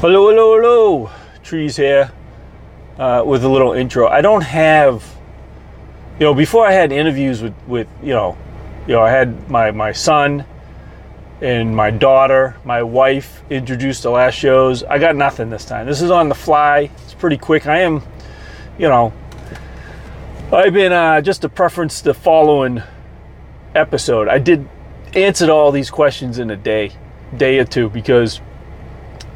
Hello, hello, hello. Trees here uh, with a little intro. I don't have, you know, before I had interviews with, with you know, you know, I had my, my son and my daughter, my wife introduced the last shows. I got nothing this time. This is on the fly. It's pretty quick. I am, you know, I've been uh, just to preference the following episode. I did answer all these questions in a day, day or two, because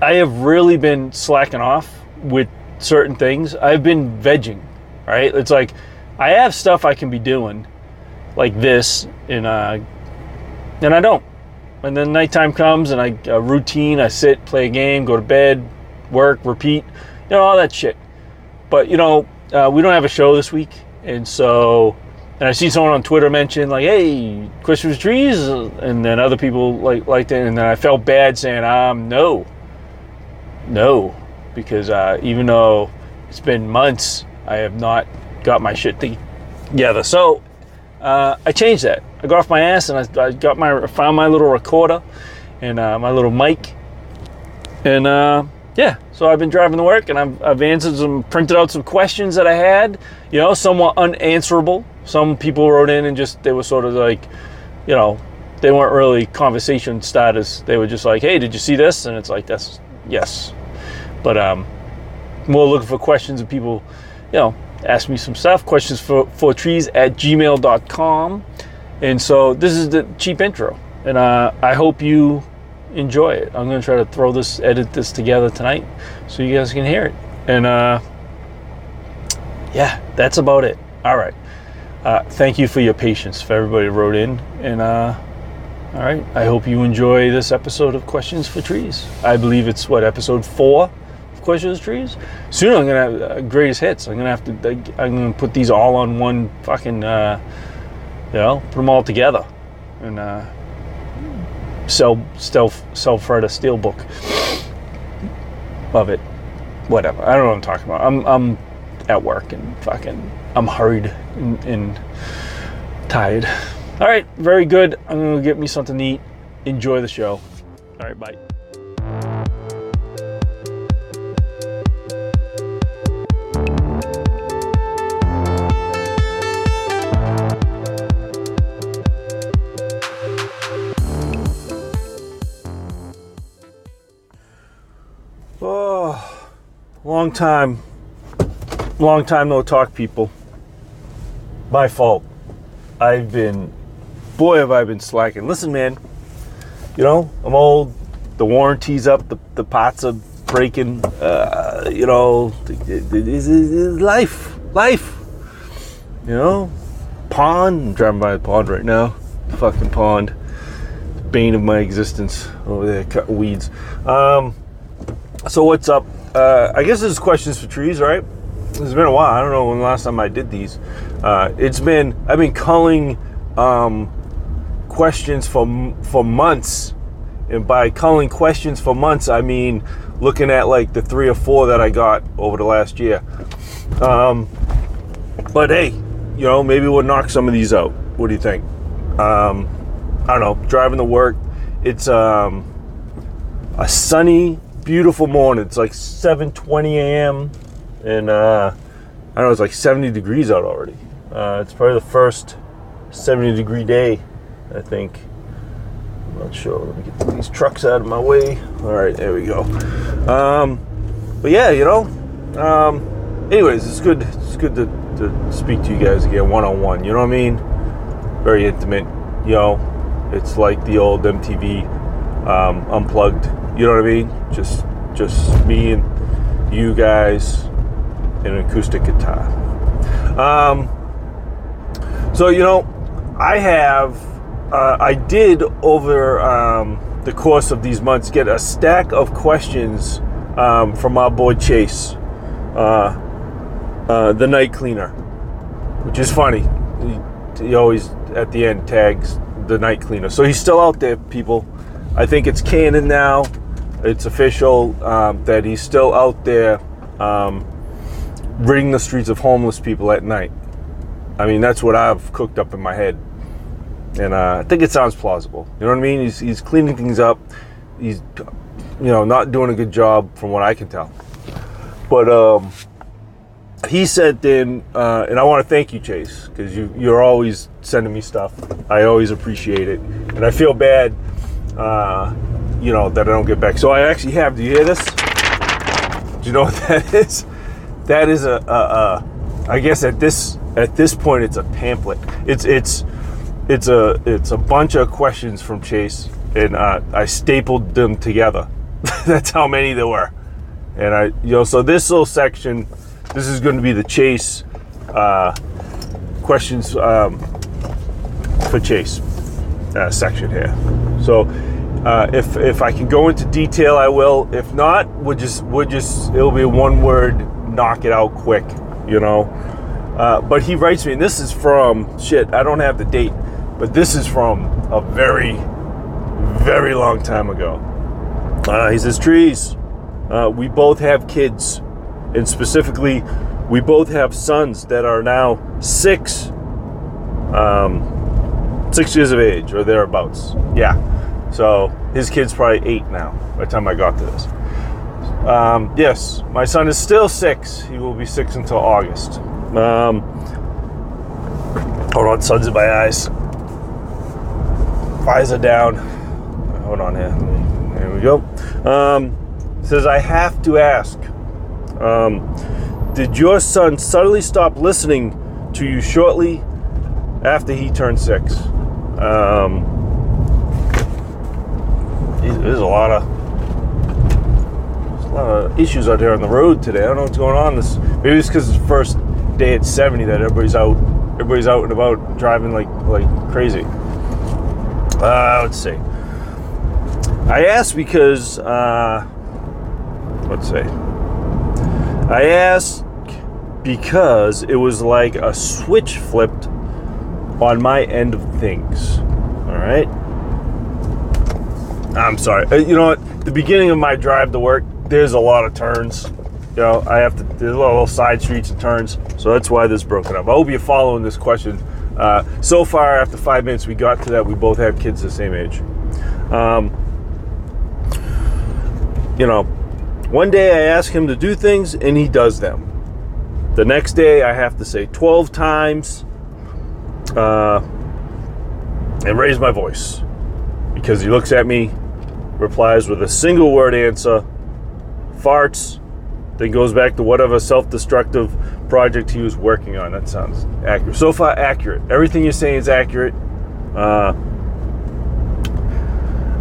I have really been slacking off with certain things. I've been vegging, right? It's like I have stuff I can be doing, like this, and uh, and I don't. And then nighttime comes, and I routine. I sit, play a game, go to bed, work, repeat, you know, all that shit. But you know, uh, we don't have a show this week, and so and I see someone on Twitter mention like, "Hey, Christmas trees," and then other people like liked it, and then I felt bad saying, "Um, no, no," because uh, even though it's been months, I have not got my shit together. So uh, I changed that. I got off my ass and I, I got my found my little recorder and uh, my little mic, and uh, yeah. So I've been driving to work and I've, I've answered some, printed out some questions that I had. You know, somewhat unanswerable. Some people wrote in and just they were sort of like, you know, they weren't really conversation starters. They were just like, "Hey, did you see this?" And it's like, "That's yes," but um, more looking for questions and people, you know, ask me some stuff. Questions for for trees at gmail.com. And so this is the cheap intro, and uh, I hope you enjoy it. I'm gonna try to throw this, edit this together tonight, so you guys can hear it. And uh, yeah, that's about it. All right. Uh, thank you for your patience. For everybody who wrote in, and uh, all right, I hope you enjoy this episode of Questions for Trees. I believe it's what episode four of Questions Trees. Soon I'm gonna have uh, greatest hits. I'm gonna have to. I'm gonna put these all on one fucking. Uh, you know, put them all together, and uh, sell self sell Fred a steel book of it. Whatever. I don't know what I'm talking about. I'm I'm at work and fucking I'm hurried and, and tired. All right, very good. I'm gonna get me something to eat. Enjoy the show. All right, bye. Long time, long time no talk, people. My fault. I've been, boy, have I been slacking. Listen, man, you know, I'm old. The warranty's up. The, the pots are breaking. Uh, you know, it, it, life, life. You know, pond. I'm driving by the pond right now. Fucking pond. Bane of my existence over there, cutting weeds. Um, so what's up? Uh, I guess this is questions for trees, right? It's been a while. I don't know when the last time I did these. Uh, it's been I've been culling um, questions for for months, and by culling questions for months, I mean looking at like the three or four that I got over the last year. Um, but hey, you know maybe we'll knock some of these out. What do you think? Um, I don't know. Driving to work, it's um, a sunny beautiful morning. It's like 7:20 a.m. and uh, I don't know. It's like 70 degrees out already. Uh, it's probably the first 70 degree day, I think. I'm not sure. Let me get these trucks out of my way. All right, there we go. Um, but yeah, you know. Um, anyways, it's good. It's good to, to speak to you guys again one on one. You know what I mean? Very intimate. You know, it's like the old MTV um, unplugged you know what I mean? Just just me and you guys and an acoustic guitar. Um, so you know, I have uh, I did over um, the course of these months get a stack of questions um, from our boy Chase, uh, uh, the night cleaner, which is funny. He, he always at the end tags the night cleaner, so he's still out there, people. I think it's canon now it's official um, that he's still out there um, ridding the streets of homeless people at night. I mean, that's what I've cooked up in my head. And uh, I think it sounds plausible. You know what I mean? He's, he's cleaning things up. He's you know, not doing a good job from what I can tell. But um, he sent in, uh, and I want to thank you, Chase, because you you're always sending me stuff. I always appreciate it, and I feel bad, uh, you know, that I don't get back. So I actually have. Do you hear this? Do you know what that is? That is a, a, a I guess at this at this point it's a pamphlet. It's it's it's a it's a bunch of questions from Chase, and uh, I stapled them together. That's how many there were, and I you know so this little section, this is going to be the Chase uh, questions um, for Chase uh, section here. So. Uh, if if I can go into detail, I will. If not, we'll just we'll just it'll be one word, knock it out quick, you know. Uh, but he writes me, and this is from shit. I don't have the date, but this is from a very, very long time ago. Uh, he says, "Trees, uh, we both have kids, and specifically, we both have sons that are now six, um, six years of age or thereabouts. Yeah, so his kid's probably eight now by the time I got to this. Um, yes, my son is still six. He will be six until August. Um, hold on, sun's in my eyes. Eyes are down. Hold on here. There we go. Um, says I have to ask. Um, did your son suddenly stop listening to you shortly after he turned six? Um, there's a lot of a lot of issues out there on the road today. I don't know what's going on. This maybe it's because it's first day at 70 that everybody's out everybody's out and about driving like like crazy. Uh, let's see. I asked because uh, let's see. I asked because it was like a switch flipped on my end of things. All right. I'm sorry. Uh, you know what? The beginning of my drive to work, there's a lot of turns. You know, I have to, there's a little side streets and turns. So that's why this broken up. I hope you're following this question. Uh, so far, after five minutes, we got to that. We both have kids the same age. Um, you know, one day I ask him to do things and he does them. The next day I have to say 12 times uh, and raise my voice because he looks at me, replies with a single word answer, farts, then goes back to whatever self destructive project he was working on. That sounds accurate. So far, accurate. Everything you're saying is accurate. Uh,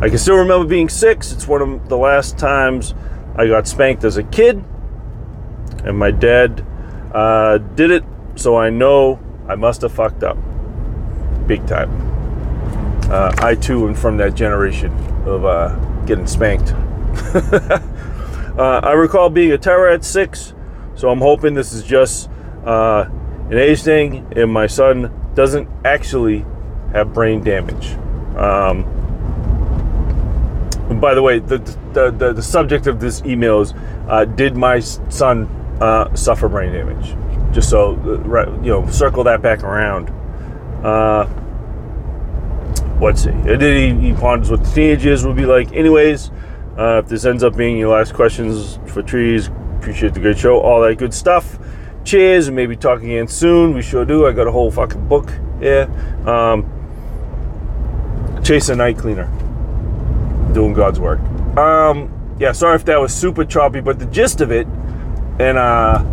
I can still remember being six. It's one of the last times I got spanked as a kid, and my dad uh, did it, so I know I must have fucked up big time. Uh, I too am from that generation of uh, getting spanked. Uh, I recall being a terror at six, so I'm hoping this is just uh, an age thing, and my son doesn't actually have brain damage. Um, by the way, the, the, the, the, subject of this email is uh, Did my son uh, suffer brain damage? Just so, uh, you know, circle that back around. Let's see. And then he, he ponders what the teenage years will be like. Anyways, uh, if this ends up being your last questions for trees, appreciate the great show, all that good stuff. Cheers, and maybe talk again soon. We sure do. I got a whole fucking book here. Um, Chase a night cleaner, doing God's work. Um, yeah, sorry if that was super choppy, but the gist of it, and uh,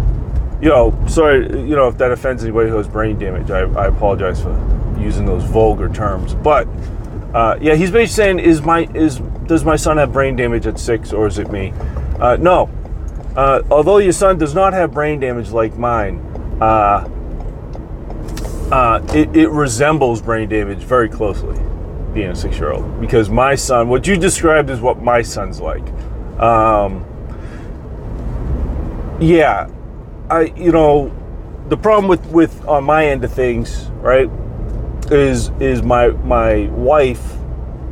you know, sorry, you know, if that offends anybody who has brain damage, I, I apologize for using those vulgar terms, but uh, yeah, he's basically saying, "Is my is does my son have brain damage at six, or is it me?" Uh, no. Uh, although your son does not have brain damage like mine, uh, uh, it, it, resembles brain damage very closely, being a six-year-old. Because my son, what you described is what my son's like. Um, yeah, I you know the problem with with on my end of things, right? is is my my wife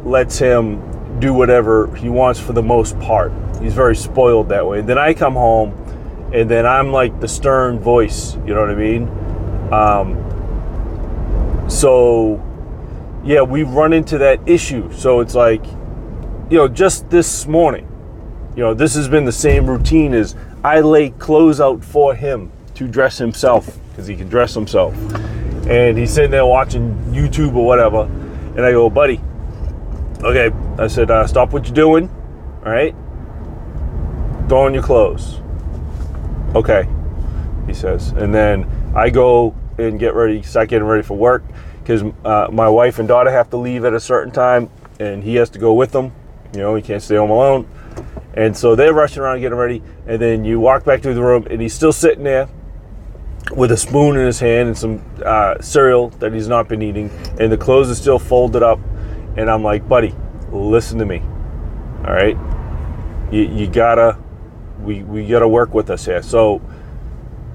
lets him do whatever he wants for the most part. He's very spoiled that way. And then I come home, and then I'm like the stern voice. You know what I mean? Um, so yeah, we run into that issue. So it's like, you know, just this morning, you know, this has been the same routine as I lay clothes out for him to dress himself because he can dress himself. And he's sitting there watching YouTube or whatever. And I go, buddy, okay. I said, uh, stop what you're doing. All right. Throw on your clothes. Okay, he says. And then I go and get ready, start getting ready for work because uh, my wife and daughter have to leave at a certain time and he has to go with them. You know, he can't stay home alone. And so they're rushing around getting ready. And then you walk back to the room and he's still sitting there with a spoon in his hand and some uh, cereal that he's not been eating. And the clothes are still folded up. And I'm like, buddy, listen to me. All right. You, you gotta, we, we gotta work with us here. So,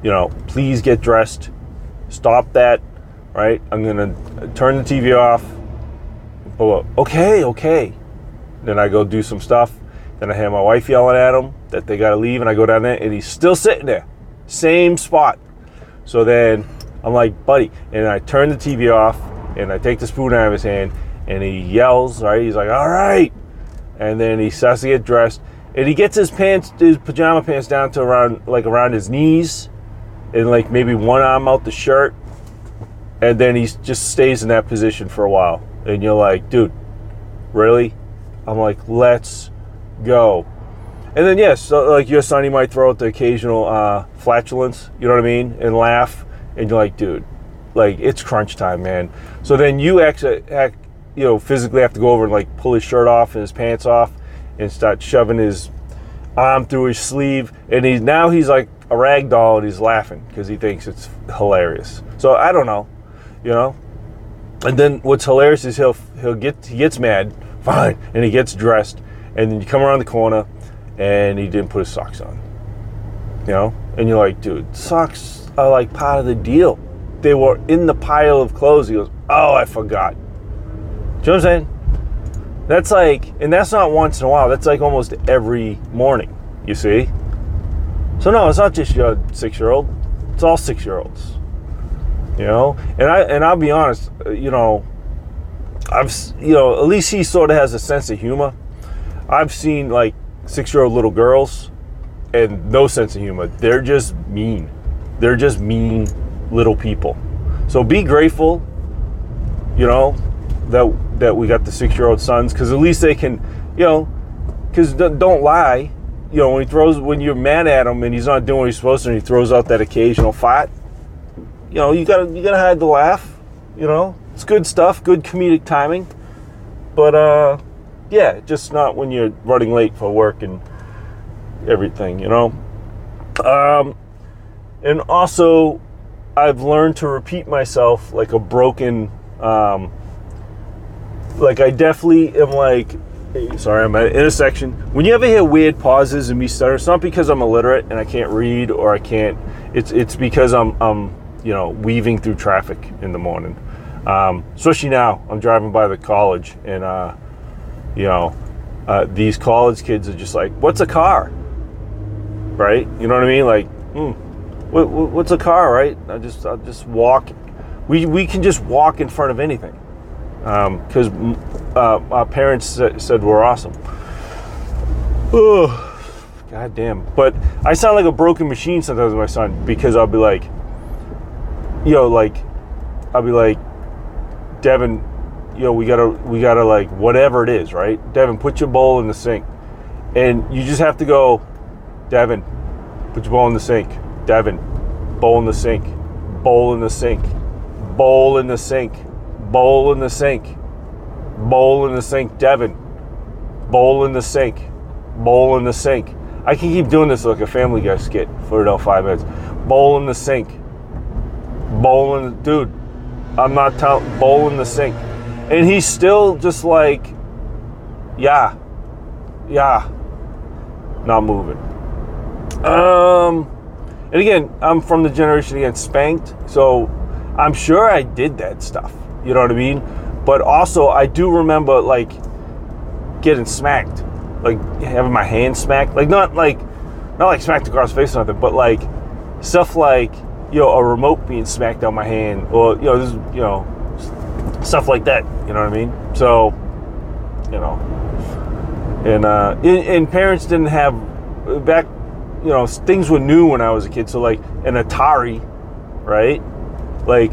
you know, please get dressed. Stop that. Right. I'm going to turn the TV off. Okay, okay. Then I go do some stuff. Then I hear my wife yelling at him that they got to leave, and I go down there, and he's still sitting there, same spot. So then I'm like, buddy, and I turn the TV off, and I take the spoon out of his hand, and he yells, right? He's like, all right, and then he starts to get dressed, and he gets his pants, his pajama pants down to around like around his knees, and like maybe one arm out the shirt, and then he just stays in that position for a while, and you're like, dude, really? I'm like, let's go. And then yes, like your son, he might throw out the occasional uh, flatulence, you know what I mean, and laugh, and you're like, dude, like it's crunch time, man. So then you actually, act, you know, physically have to go over and like pull his shirt off and his pants off, and start shoving his arm through his sleeve, and he's now he's like a rag doll and he's laughing because he thinks it's hilarious. So I don't know, you know. And then what's hilarious is he'll he'll get he gets mad fine. And he gets dressed, and then you come around the corner, and he didn't put his socks on. You know, and you're like, dude, socks are like part of the deal. They were in the pile of clothes. He goes, oh, I forgot. Do you know what I'm saying? That's like, and that's not once in a while. That's like almost every morning. You see? So no, it's not just your six-year-old. It's all six-year-olds. You know, and I and I'll be honest. Uh, you know, I've you know at least he sort of has a sense of humor. I've seen like six year old little girls and no sense of humor. They're just mean. They're just mean little people. So be grateful, you know, that that we got the six year old sons because at least they can, you know, because don't lie. You know, when he throws, when you're mad at him and he's not doing what he's supposed to, and he throws out that occasional fight, you know, you gotta you gotta hide the laugh. You know, it's good stuff, good comedic timing. But uh, yeah, just not when you're running late for work and everything, you know. Um, and also, I've learned to repeat myself like a broken. Um, like I definitely am like. Sorry, I'm at an intersection. When you ever hear weird pauses and me stutter, it's not because I'm illiterate and I can't read or I can't. It's it's because I'm I'm you know weaving through traffic in the morning. Um, especially now, I'm driving by the college, and uh, you know, uh, these college kids are just like, "What's a car?" Right? You know what I mean? Like, hmm, what, what's a car? Right? I just, I just walk. We we can just walk in front of anything because um, uh, our parents said, we're awesome. Oh, god damn! But I sound like a broken machine sometimes with my son because I'll be like, you know, like I'll be like, Devin, you know, we gotta we gotta like whatever it is, right? Devin, put your bowl in the sink. And you just have to go, Devin, put your bowl in the sink. Devin, bowl in the sink. Bowl in the sink. Bowl in the sink. Bowl in the sink. Bowl in the sink. Devin, bowl in the sink. Bowl in the sink. I can keep doing this like a Family Guy skit for about five minutes. Bowl in the sink. Bowl in the dude I'm not telling, bowl in the sink. And he's still just like, yeah, yeah, not moving. Um, and again, I'm from the generation again spanked, so I'm sure I did that stuff. You know what I mean? But also, I do remember like getting smacked, like having my hand smacked, like not like not like smacked across the face or nothing, but like stuff like you know, a remote being smacked on my hand, or you know, this, you know, stuff like that. You know what I mean? So, you know, and uh, and, parents didn't have back. You know, things were new when I was a kid. So like an Atari, right? Like,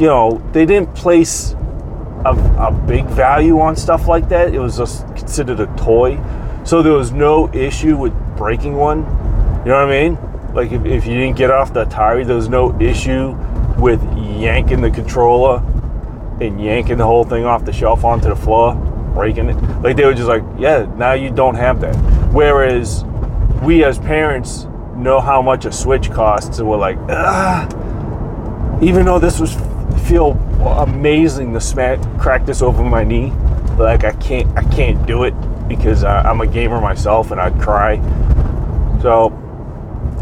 you know, they didn't place a, a big value on stuff like that. It was just considered a toy. So there was no issue with breaking one. You know what I mean? Like if, if you didn't get off the Atari, there was no issue with yanking the controller and yanking the whole thing off the shelf onto the floor, breaking it. Like they were just like, yeah, now you don't have that. Whereas we as parents know how much a Switch costs, and we're like, ah. Even though this was feel amazing to smack crack this over my knee, like I can't I can't do it because uh, I'm a gamer myself and I'd cry. So,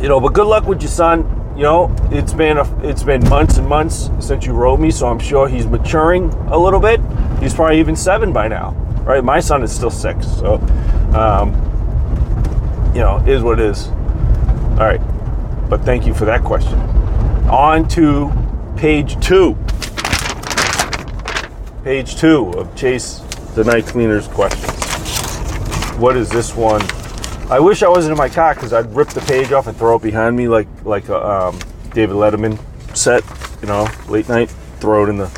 you know, but good luck with your son. You know, it's been a, it's been months and months since you wrote me, so I'm sure he's maturing a little bit. He's probably even seven by now, right? My son is still six, so um, you know, is what it is. All right, but thank you for that question. On to page two. Page two of Chase the Night Cleaner's questions. What is this one? I wish I wasn't in my car because I'd rip the page off and throw it behind me like like a um, David Letterman set, you know, late night. Throw it in the.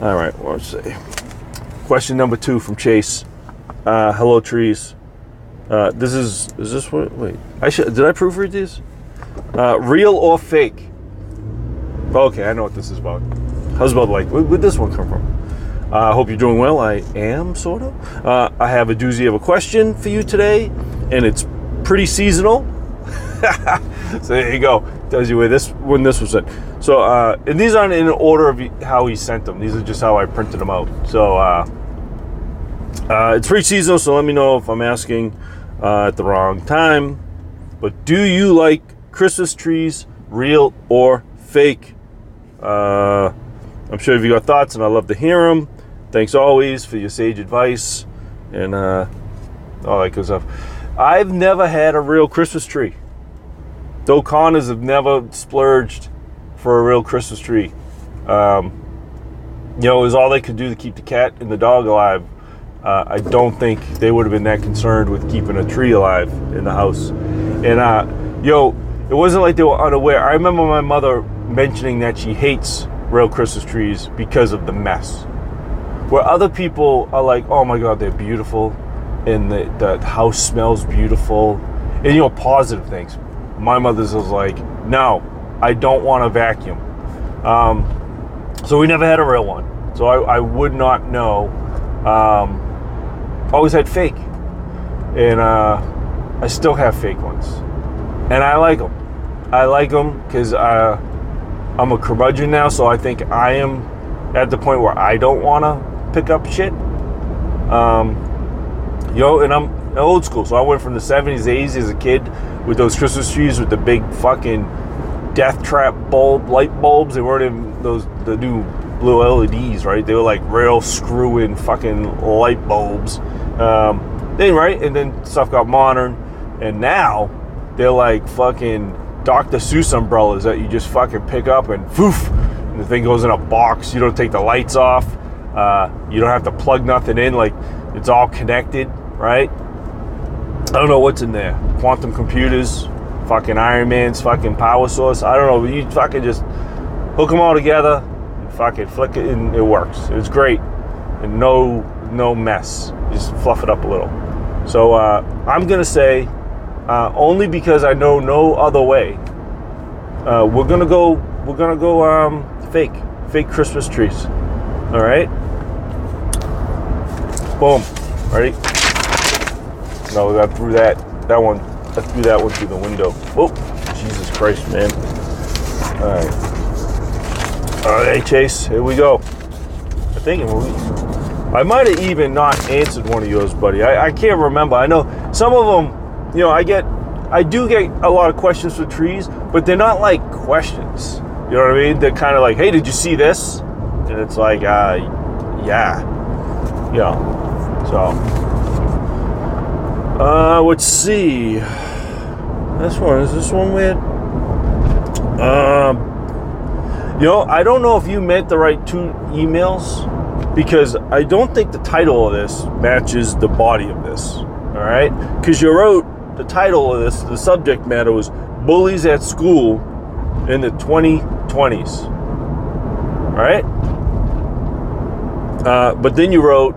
All right, let's see. Question number two from Chase. Uh, hello, trees. Uh, this is is this what? Wait, I should did I proofread these? Uh, real or fake? Okay, I know what this is about. How's about like where would this one come from? I uh, hope you're doing well. I am sort of. Uh, I have a doozy of a question for you today, and it's pretty seasonal. so there you go. Tells you where this when this was sent. So uh, and these aren't in order of how he sent them. These are just how I printed them out. So uh, uh, it's pretty seasonal. So let me know if I'm asking uh, at the wrong time. But do you like Christmas trees, real or fake? Uh, I'm sure if you got thoughts, and I love to hear them. Thanks always for your sage advice and uh, all that good stuff. I've never had a real Christmas tree. The O'Connors have never splurged for a real Christmas tree. Um, you know, it was all they could do to keep the cat and the dog alive. Uh, I don't think they would have been that concerned with keeping a tree alive in the house. And, uh, yo, it wasn't like they were unaware. I remember my mother mentioning that she hates real Christmas trees because of the mess. Where other people are like, oh my God, they're beautiful and the, the house smells beautiful and, you know, positive things. My mother's was like, no, I don't want a vacuum. Um, so we never had a real one. So I, I would not know. Um, always had fake. And uh, I still have fake ones. And I like them. I like them because uh, I'm a curmudgeon now, so I think I am at the point where I don't want to pick up shit. Um, yo, and I'm old school, so I went from the 70s, 80s as a kid with those Christmas trees with the big fucking death trap bulb light bulbs. They weren't in those the new blue LEDs, right? They were like real screw in fucking light bulbs. Um, then right, and then stuff got modern, and now they're like fucking Dr. Seuss umbrellas that you just fucking pick up and poof, and the thing goes in a box. You don't take the lights off. Uh, you don't have to plug nothing in. Like it's all connected, right? I don't know what's in there. Quantum computers, fucking Iron Man's fucking power source. I don't know. You fucking just hook them all together and fucking flick it and it works. It's great. And no no mess. Just fluff it up a little. So uh, I'm gonna say uh, only because I know no other way. Uh, we're gonna go. We're gonna go um, fake, fake Christmas trees. All right. Boom. Ready? No, got through that. That one. I threw that one through the window. Whoa! Jesus Christ, man. All right. All right, Chase. Here we go. I think I might have even not answered one of yours, buddy. I, I can't remember. I know some of them you know, I get, I do get a lot of questions for trees, but they're not like questions. You know what I mean? They're kind of like, hey, did you see this? And it's like, uh, yeah, yeah. So, uh, let's see. This one is this one weird? Um, you know, I don't know if you meant the right two emails because I don't think the title of this matches the body of this. All right, because you wrote the title of this, the subject matter was bullies at school in the 2020s. All right, uh, but then you wrote,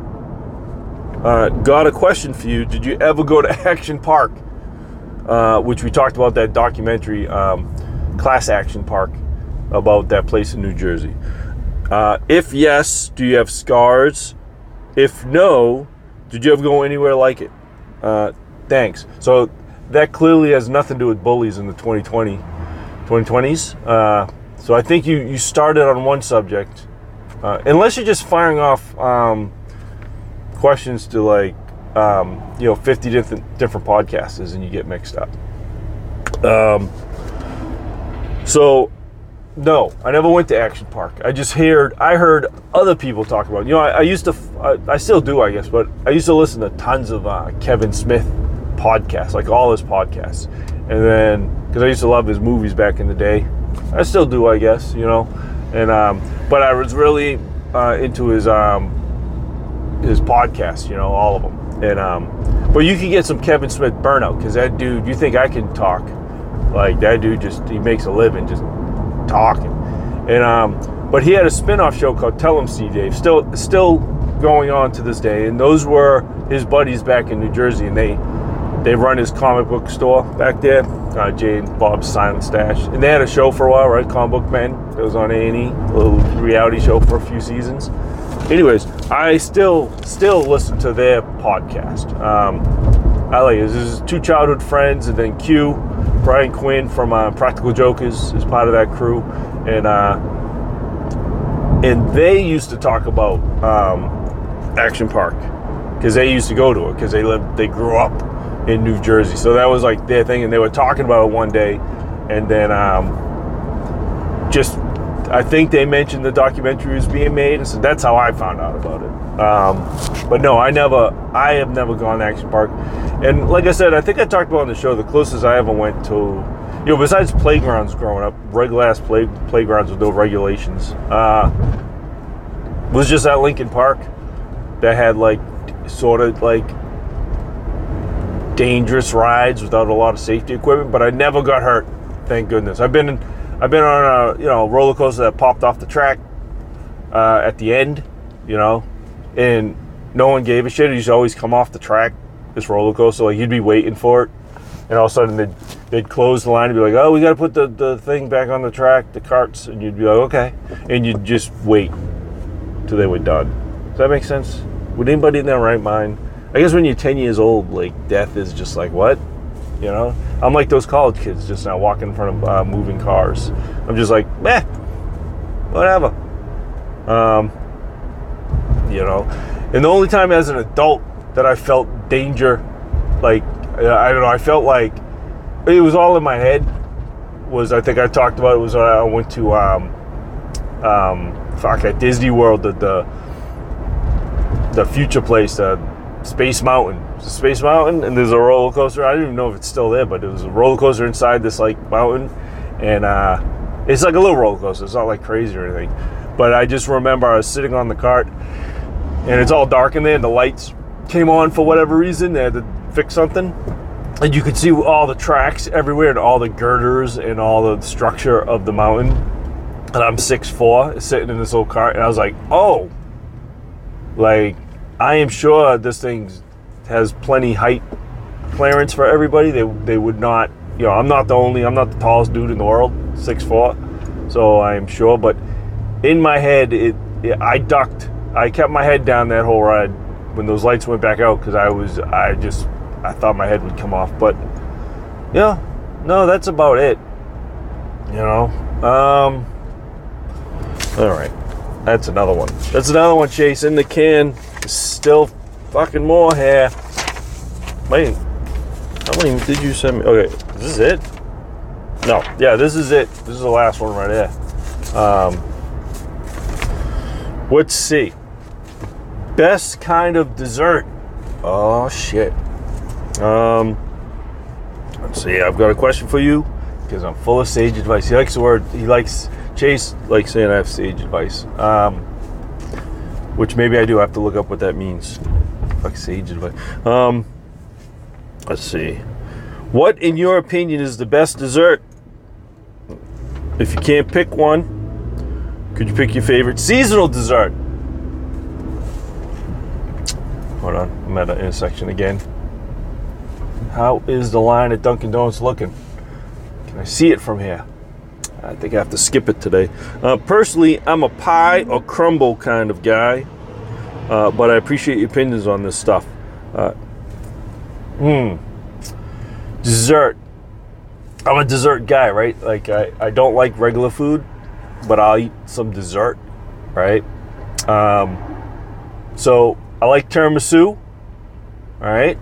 uh, "Got a question for you. Did you ever go to Action Park?" Uh, which we talked about that documentary, um, Class Action Park, about that place in New Jersey. Uh, if yes, do you have scars? If no, did you ever go anywhere like it? Uh, thanks. So that clearly has nothing to do with bullies in the 2020, 2020s. Uh, so I think you, you started on one subject, uh, unless you're just firing off um, questions to like um, you know 50 different different podcasters and you get mixed up. Um, so no, I never went to Action Park. I just heard I heard other people talk about. It. You know, I, I used to, I, I, still do, I guess, but I used to listen to tons of uh, Kevin Smith podcasts, like all his podcasts, and then because I used to love his movies back in the day, I still do, I guess, you know, and um, but I was really uh, into his um, his podcasts, you know, all of them. And um, but you can get some Kevin Smith burnout because that dude, you think I can talk? Like that dude just he makes a living just talking. And um, but he had a spin-off show called Tell 'Em Steve-Dave, still still going on to this day. And those were his buddies back in New Jersey, and they they run his comic book store back there, uh, Jay and Bob's Silent Stash. And they had a show for a while, right? Comic Book Men. It was on A and E, a little reality show for a few seasons anyways, I still still listen to their podcast. Um, I like. This is two childhood friends, and then Q, Brian Quinn from uh, Practical Jokers is part of that crew, and uh, and they used to talk about um, Action Park because they used to go to it because they lived they grew up in New Jersey, so that was like their thing, and they were talking about it one day, and then um, just I think they mentioned the documentary was being made, so that's how I found out about it. Um, but no, I never, I have never gone to Action Park, and like I said, I think I talked about on the show the closest I ever went to, you know, besides playgrounds growing up, regular ass play, playgrounds with no regulations, uh, was just at Lincoln Park that had like sort of like dangerous rides without a lot of safety equipment, but I never got hurt. Thank goodness. I've been in I've been on a you know roller coaster that popped off the track uh, at the end, you know, and no one gave a shit. To always come off the track. This roller coaster, like you'd be waiting for it, and all of a sudden they'd, they'd close the line and be like, "Oh, we got to put the, the thing back on the track, the carts," and you'd be like, "Okay," and you'd just wait till they were done. Does that make sense? Would anybody in their right mind? I guess when you're 10 years old, like death is just like what, you know? I'm like those college kids just now walking in front of uh, moving cars. I'm just like, meh, whatever. Um, you know, and the only time as an adult that I felt danger, like I don't know, I felt like it was all in my head. Was I think I talked about it was I went to um, um, fuck at Disney World the the, the future place the Space Mountain Space Mountain, and there's a roller coaster. I don't even know if it's still there, but it was a roller coaster inside this like mountain, and uh, it's like a little roller coaster. It's not like crazy or anything. But I just remember I was sitting on the cart, and it's all dark in there, and the lights came on for whatever reason. They had to fix something, and you could see all the tracks everywhere, and all the girders, and all the structure of the mountain. And I'm six four, sitting in this little cart, and I was like, oh, like I am sure this thing's has plenty height clearance for everybody. They they would not, you know, I'm not the only, I'm not the tallest dude in the world, six foot, so I'm sure. But in my head, it, it I ducked. I kept my head down that whole ride when those lights went back out because I was, I just, I thought my head would come off. But yeah, no, that's about it. You know, um, all right. That's another one. That's another one, Chase. In the can. Still fucking more hair. Wait, how many did you send me? Okay, is this it? No, yeah, this is it. This is the last one right here. Um, let's see. Best kind of dessert. Oh shit. Um, let's see. I've got a question for you because I'm full of sage advice. He likes the word. He likes Chase likes saying I have sage advice. Um, which maybe I do I have to look up what that means. Fuck sage advice. Um, let's see. What, in your opinion, is the best dessert? If you can't pick one, could you pick your favorite seasonal dessert? Hold on, I'm at an intersection again. How is the line at Dunkin' Donuts looking? Can I see it from here? I think I have to skip it today. Uh, personally, I'm a pie or crumble kind of guy, uh, but I appreciate your opinions on this stuff. Hmm. Dessert. I'm a dessert guy, right? Like, I, I don't like regular food, but I'll eat some dessert, right? Um, so I like tiramisu, all right?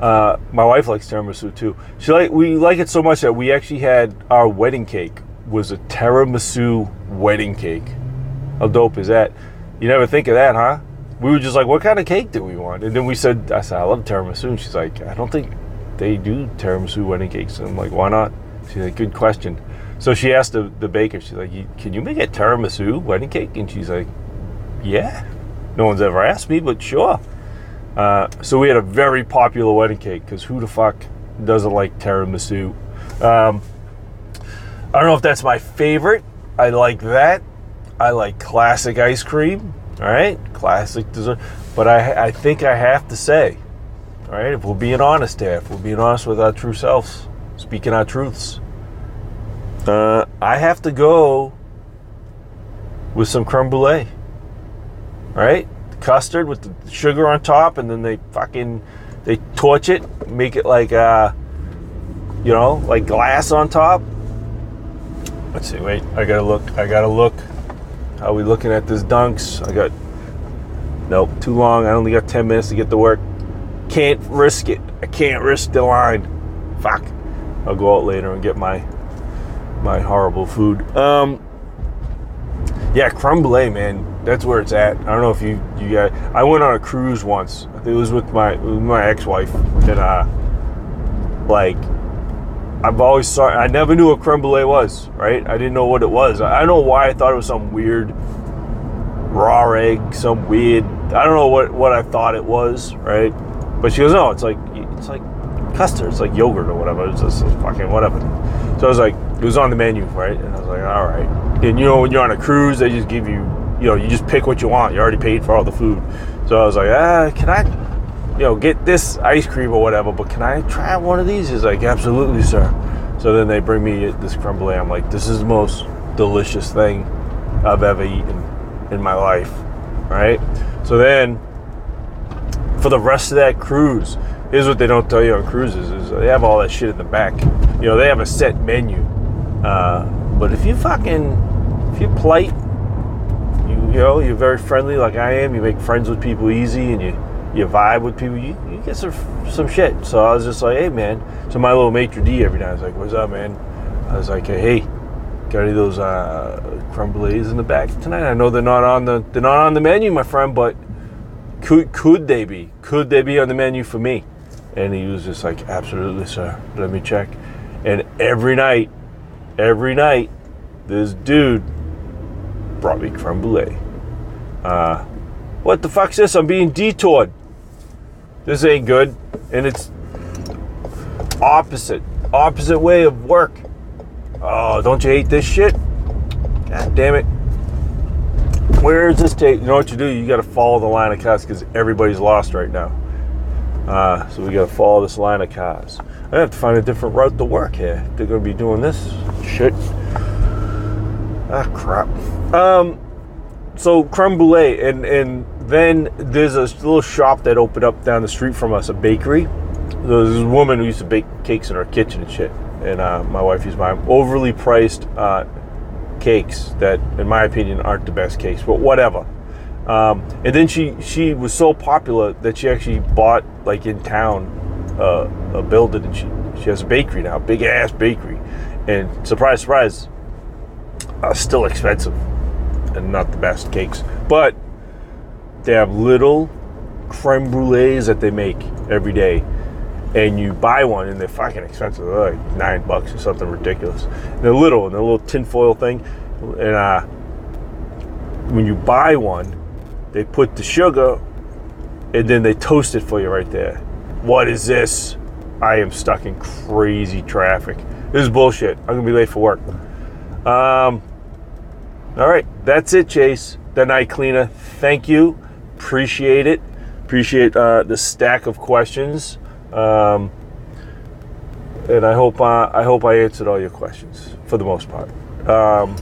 Uh, my wife likes tiramisu too. She like we like it so much that we actually had our wedding cake was a tiramisu wedding cake. How dope is that? You never think of that, huh? We were just like, what kind of cake do we want? And then we said, I said, I love tiramisu. And she's like, I don't think they do tiramisu wedding cakes. And I'm like, why not? She's like, good question. So she asked the, the baker, she's like, can you make a tiramisu wedding cake? And she's like, yeah. No one's ever asked me, but sure. Uh, so we had a very popular wedding cake because who the fuck doesn't like tiramisu? Um, I don't know if that's my favorite. I like that. I like classic ice cream. All right, classic dessert. But I, I think I have to say, all right, if we're being honest here, if we're being honest with our true selves, speaking our truths, uh, I have to go with some creme brulee. All right, custard with the sugar on top, and then they fucking they torch it, make it like uh, you know, like glass on top. Let's see. Wait, I gotta look. I gotta look. How we looking at this dunks? I got nope, too long. I only got ten minutes to get to work. Can't risk it. I can't risk the line. Fuck. I'll go out later and get my my horrible food. Um, yeah, creme brulee, man. That's where it's at. I don't know if you you guys. I went on a cruise once. It was with my with my ex-wife, and uh, like I've always saw. I never knew what creme brulee was. Right? I didn't know what it was. I don't know why I thought it was some weird raw egg, some weird. I don't know what what I thought it was. Right? But she goes, no, it's like it's like custard. It's like yogurt or whatever. It's just fucking whatever. So I was like, it was on the menu, right? And I was like, all right. And you know, when you're on a cruise, they just give you, you know, you just pick what you want. You already paid for all the food. So I was like, ah, can I, you know, get this ice cream or whatever? But can I try one of these? He's like, absolutely, sir. So then they bring me this creme. I'm like, this is the most delicious thing I've ever eaten in my life, right? So then, for the rest of that cruise, here's what they don't tell you on cruises: is they have all that shit in the back. You know, they have a set menu. Uh, but if you fucking, if you polite, you you know, you're very friendly like I am. You make friends with people easy, and you you vibe with people. You, you get some some shit. So I was just like, hey man. So my little maitre d every night I was like, what's up, man? I was like, hey, got any of those uh, in the back tonight? I know they're not on the they're not on the menu, my friend, but could could they be? Could they be on the menu for me? And he was just like, absolutely, sir. Let me check. And every night every night, this dude brought me creme. Uh, what the fuck's this? I'm being detoured. This ain't good. And it's opposite, opposite way of work. Oh, don't you hate this shit? God damn it. Where is this tape? You know what you do? You got to follow the line of cars because everybody's lost right now. Uh, so we got to follow this line of cars. I have to find a different route to work here. They're going to be doing this shit. Ah, crap. Um, so creme brulee, and and then there's a little shop that opened up down the street from us, a bakery. There's this woman who used to bake cakes in her kitchen and shit, and uh, my wife used to my overly priced uh, cakes that, in my opinion, aren't the best cakes, but whatever. Um, and then she she was so popular that she actually bought like in town uh, a building, and she she has a bakery now, big ass bakery, and surprise surprise, uh, still expensive and not the best cakes, but they have little creme brulees that they make every day, and you buy one and they're fucking expensive, they're like nine bucks or something ridiculous. And they're little and they're a little tinfoil thing, and uh, when you buy one they put the sugar and then they toast it for you right there. What is this? I am stuck in crazy traffic. This is bullshit. I'm gonna be late for work. Um, all right, that's it, Chase. The night cleaner. Thank you. Appreciate it. Appreciate uh, the stack of questions. Um, and I hope uh, I hope I answered all your questions for the most part. Um,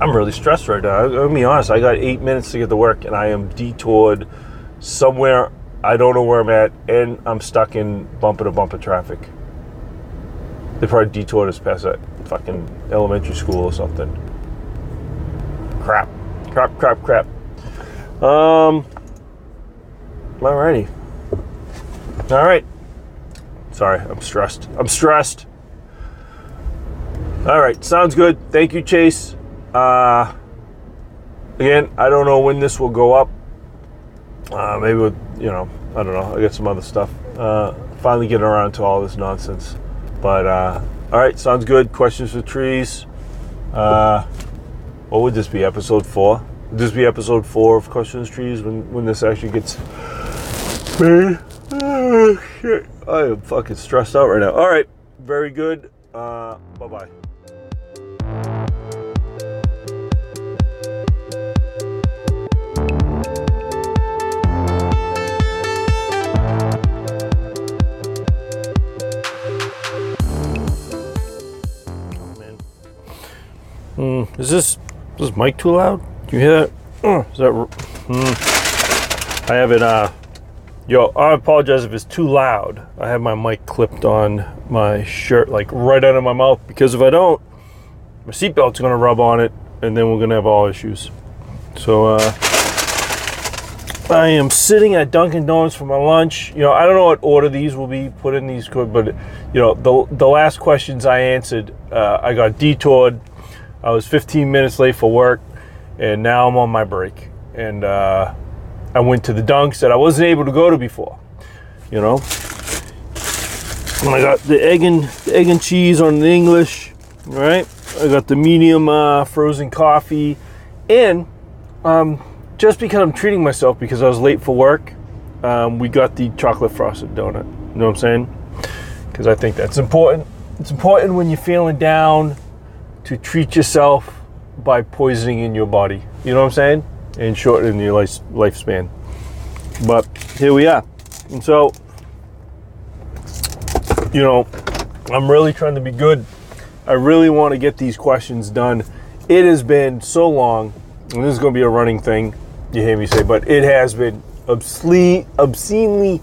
I'm really stressed right now. Gonna be honest. I got eight minutes to get to work, and I am detoured somewhere. I don't know where I'm at, and I'm stuck in bumper to bumper traffic. They probably detoured us past that fucking elementary school or something. Crap, crap, crap, crap. Um. Alrighty. All right. Sorry, I'm stressed. I'm stressed. All right, sounds good. Thank you, Chase. Uh, again, I don't know when this will go up. Uh, maybe with, you know, I don't know. I got some other stuff. Uh, finally getting around to all this nonsense. But, uh, all right, sounds good. Questions for trees. Uh, what would this be? Episode four? This be episode four of Questions Trees when, when this actually gets made? Oh, shit. I am fucking stressed out right now. All right, very good. Uh, bye bye. Mm, is this is this mic too loud? You hear that? Is that? Mm. I have it. Uh, yo, I apologize if it's too loud. I have my mic clipped on my shirt, like right out of my mouth, because if I don't, my seatbelt's gonna rub on it, and then we're gonna have all issues. So uh, I am sitting at Dunkin' Donuts for my lunch. You know, I don't know what order these will be put in these, but you know, the the last questions I answered, uh, I got detoured I was 15 minutes late for work, and now I'm on my break. And uh, I went to the dunks that I wasn't able to go to before. You know, and I got the egg and the egg and cheese on the English, right? I got the medium uh, frozen coffee, and um, just because I'm treating myself because I was late for work, um, we got the chocolate frosted donut. You know what I'm saying? Because I think that's important. It's important when you're feeling down to treat yourself by poisoning in your body. You know what I'm saying? And shortening your life, lifespan. But here we are. And so, you know, I'm really trying to be good. I really want to get these questions done. It has been so long, and this is going to be a running thing, you hear me say, but it has been obscenely, obscenely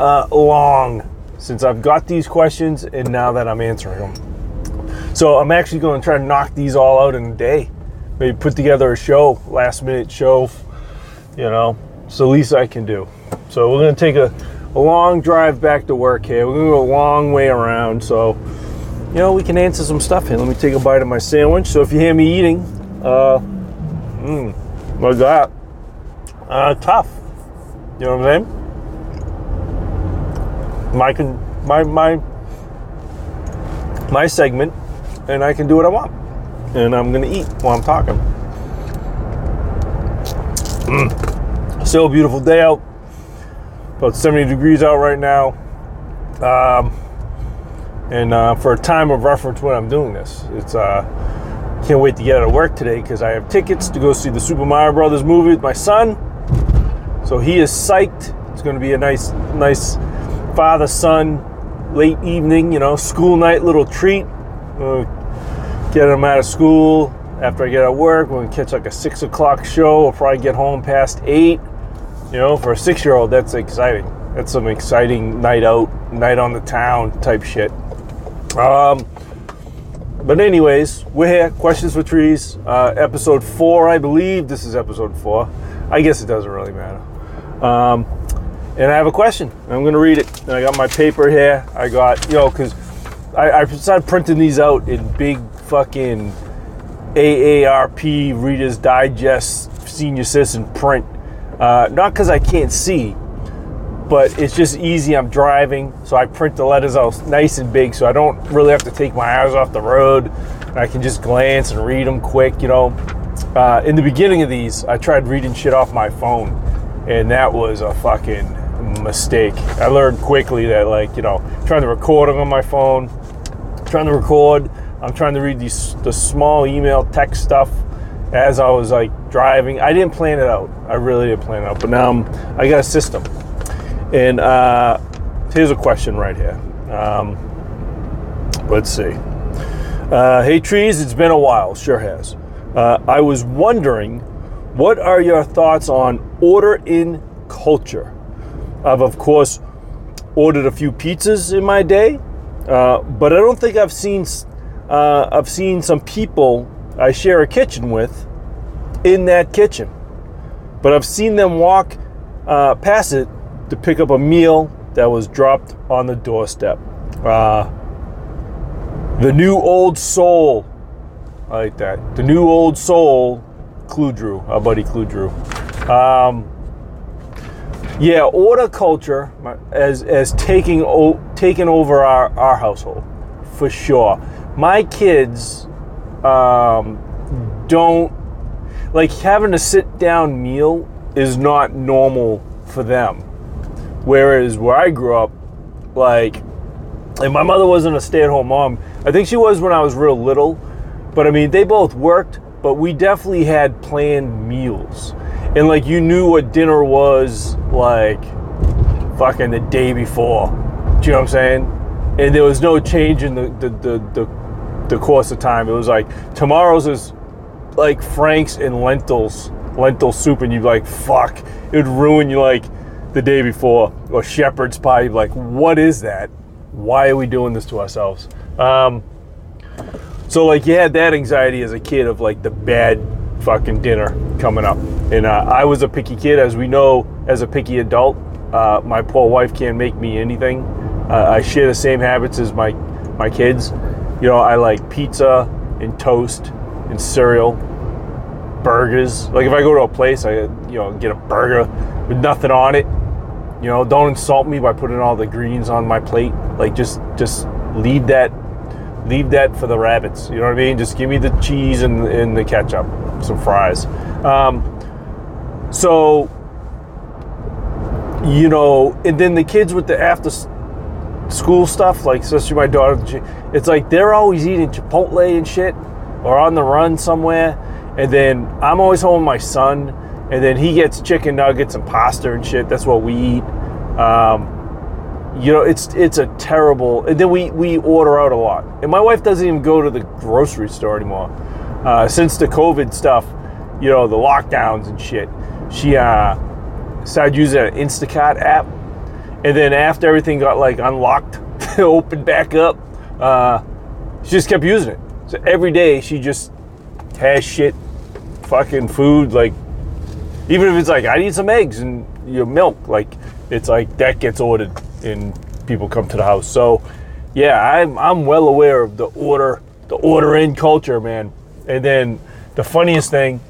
uh, long since I've got these questions and now that I'm answering them. So I'm actually going to try to knock these all out in a day. Maybe put together a show, last minute show, you know. It's the least I can do. So we're going to take a, a long drive back to work here. We're going to go a long way around. So, you know, we can answer some stuff here. Let me take a bite of my sandwich. So if you hear me eating, uh, mm, like that, uh, tough. You know what I'm saying? My, my, my, my segment and I can do what I want. And I'm gonna eat while I'm talking. Mm. Still a beautiful day out. About 70 degrees out right now. Um, and uh, for a time of reference when I'm doing this, it's uh, can't wait to get out of work today because I have tickets to go see the Super Mario Brothers movie with my son. So he is psyched. It's going to be a nice, nice father-son late evening, you know, school night little treat. Uh, get him out of school. After I get out of work, gonna catch like a six o'clock show. We'll probably get home past eight. You know, for a six-year-old, that's exciting. That's some exciting night out, night on the town type shit. Um, but anyways, we're here. Questions for trees, uh, episode four, I believe. This is episode four. I guess it doesn't really matter. Um, and I have a question. I'm going to read it. I got my paper here. I got, you know, because I, I started printing these out in big fucking AARP Reader's Digest Senior Citizen print. Uh, not because I can't see, but it's just easy. I'm driving, so I print the letters out nice and big, so I don't really have to take my eyes off the road. I can just glance and read them quick, you know. uh, in the beginning of these, I tried reading shit off my phone, and that was a fucking mistake. I learned quickly that, like, you know, trying to record them on my phone, trying to record, I'm trying to read these the small email text stuff as I was like driving. I didn't plan it out. I really didn't plan it out, but now I'm, I got a system. And uh, here's a question right here. Um, let's see. Uh, hey, trees, it's been a while. Sure has. Uh, I was wondering, what are your thoughts on order in culture? I've, of course, ordered a few pizzas in my day, uh, but I don't think I've seen uh, I've seen some people I share a kitchen with in that kitchen, but I've seen them walk uh, past it to pick up a meal that was dropped on the doorstep. Uh, the new old soul I like that. The new old soul, Clue Drew, our buddy Clue Drew. Um, yeah, order culture as as taking o- taking over our, our household for sure. My kids um, don't like having a sit down meal is not normal for them. Whereas where I grew up, like, and my mother wasn't a stay at home mom. I think she was when I was real little but I mean, they both worked, but we definitely had planned meals. And like you knew what dinner was like fucking the day before. Do you know what I'm saying? And there was no change in the the, the, the, the course of time. It was like tomorrow's is like Frank's and lentils, lentil soup, and you'd be like, fuck, it would ruin you like the day before. Or shepherd's pie, you'd like, what is that? Why are we doing this to ourselves? Um, so like you had that anxiety as a kid of like the bad fucking dinner coming up, and uh, I was a picky kid, as we know, as a picky adult. Uh, my poor wife can't make me anything. Uh, I share the same habits as my my kids. You know, I like pizza and toast and cereal, burgers. Like if I go to a place, I you know get a burger with nothing on it. You know, don't insult me by putting all the greens on my plate. Like just just leave that leave that for the rabbits. You know what I mean? Just give me the cheese and, and the ketchup, some fries. Um, so, you know, and then the kids with the after school stuff, like especially my daughter, it's like they're always eating Chipotle and shit or on the run somewhere. And then I'm always home with my son, and then he gets chicken nuggets and pasta and shit. That's what we eat. Um, you know it's it's a terrible and then we we order out a lot and my wife doesn't even go to the grocery store anymore uh, since the covid stuff you know the lockdowns and shit she uh, started using an instacart app and then after everything got like unlocked opened back up uh, she just kept using it so every day she just has shit fucking food like even if it's like i need some eggs and your milk like it's like that gets ordered and people come to the house. So, yeah, I'm I'm well aware of the order the order in culture, man. And then the funniest thing,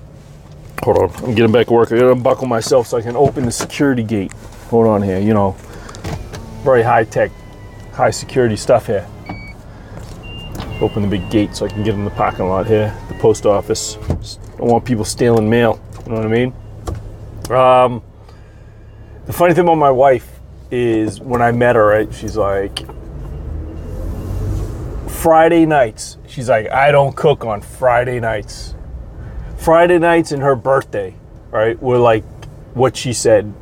hold on, I'm getting back to work. I gotta unbuckle myself so I can open the security gate. Hold on here, you know, very high tech, high security stuff here. Open the big gate so I can get in the parking lot here, the post office. Don't want people stealing mail. You know what I mean? Um, the funny thing about my wife is when I met her, right? She's like, Friday nights. She's like, I don't cook on Friday nights. Friday nights and her birthday, right? Were like what she said.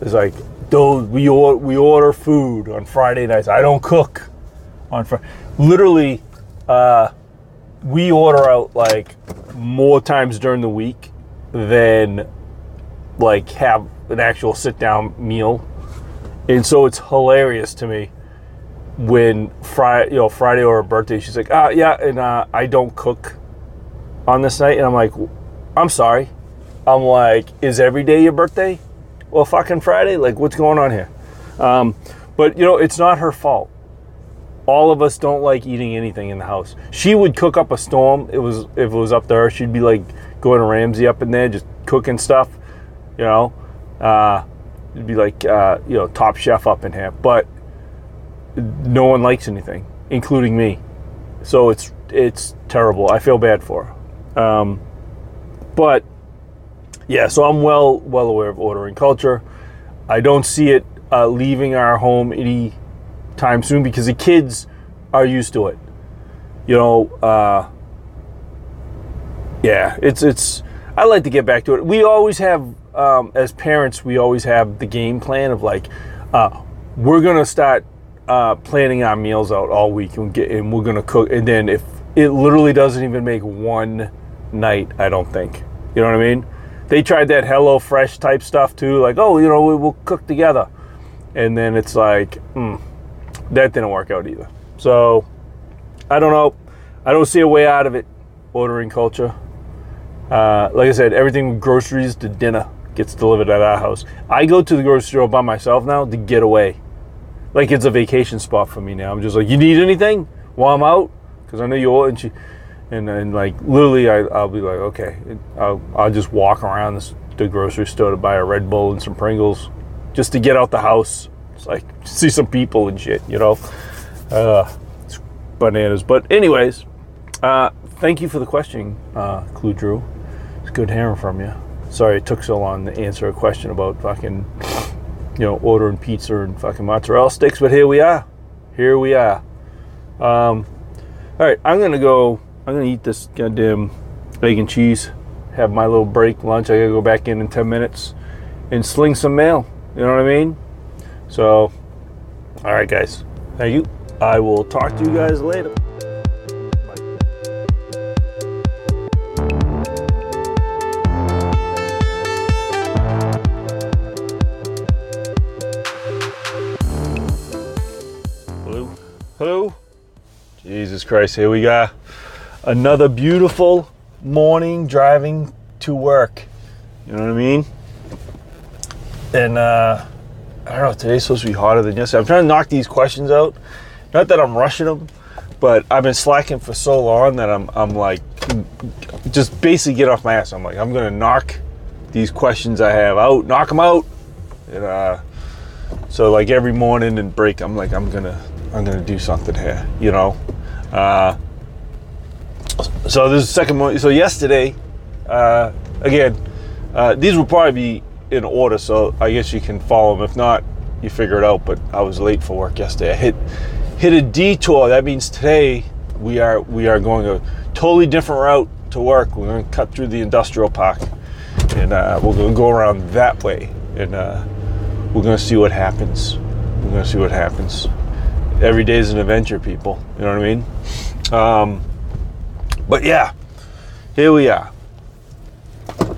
It's like, those we order, we order food on Friday nights. I don't cook on Friday. Literally, uh, we order out like more times during the week than like have an actual sit down meal and so it's hilarious to me when Friday, you know, Friday or her birthday, she's like, ah, yeah, and uh, I don't cook on this night. And I'm like, I'm sorry. I'm like, is every day your birthday? Well, fucking Friday? Like, what's going on here? Um, but, you know, it's not her fault. All of us don't like eating anything in the house. She would cook up a storm. It was if it was up to her, she'd be like Gordon Ramsay up in there, just cooking stuff, you know. Uh, It'd be like uh, you know top chef up in here, but no one likes anything, including me. So it's it's terrible. I feel bad for her. Um, but yeah, so I'm well well aware of ordering culture. I don't see it uh, leaving our home any time soon because the kids are used to it. You know, uh, yeah, it's it's. I like to get back to it. We always have, um, as parents, we always have the game plan of like, uh, we're gonna start uh, planning our meals out all week and get and we're gonna cook. And then if it literally doesn't even make one night, I don't think. You know what I mean? They tried that Hello Fresh type stuff too, like oh, you know, we, will cook together, and then it's like, mm, that didn't work out either. So I don't know. I don't see a way out of it. Ordering culture. Uh, like I said, everything groceries to dinner gets delivered at our house. I go to the grocery store by myself now to get away. Like it's a vacation spot for me now. I'm just like, you need anything while I'm out? Because I know you and she, and then like literally, I, I'll be like, okay, I'll, I'll just walk around this, the grocery store to buy a Red Bull and some Pringles, just to get out the house. It's like see some people and shit, you know. Uh, it's bananas. But anyways, uh, thank you for the question, uh, Clue Drew. It's good hearing from you. Sorry it took so long to answer a question about fucking, you know, ordering pizza and fucking mozzarella sticks, but here we are. Here we are. Um, all right, I'm gonna go. I'm gonna eat this goddamn egg and cheese. Have my little break lunch. I gotta go back in in ten minutes and sling some mail. You know what I mean? So, all right, guys. Thank you. I will talk to you guys later. Hello. Hello? Jesus Christ, here we go. Another beautiful morning driving to work. You know what I mean? And uh, I don't know, today's supposed to be hotter than yesterday. I'm trying to knock these questions out. Not that I'm rushing them, but I've been slacking for so long that I'm, I'm like, just basically get off my ass. I'm like, I'm gonna knock these questions I have out, knock them out. And uh, so like every morning and break, I'm like, I'm gonna I'm gonna do something here, you know. Uh, so this is the second one. So yesterday, uh, again, uh, these will probably be in order, so I guess you can follow them. If not, you figure it out. But I was late for work yesterday. I hit hit a detour. That means today we are we are going a totally different route to work. We're going to cut through the industrial park, and uh, we're going to go around that way, and uh, we're going to see what happens. We're going to see what happens every day is an adventure, people. You know what I mean? Um, but yeah, here we are.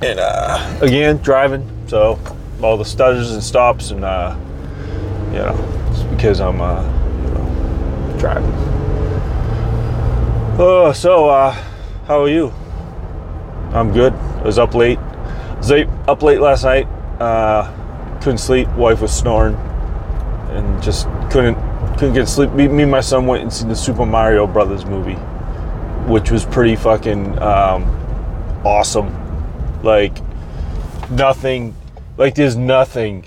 And uh, again, driving. So all the stutters and stops, and uh, you know, it's because I'm uh, you know, driving. Oh, so uh, how are you? I'm good. I was up late. I was up late last night. Uh, couldn't sleep. Wife was snoring, and just couldn't couldn't get sleep. Me, me and my son went and seen the Super Mario Brothers movie, which was pretty fucking um, awesome. Like nothing, like there's nothing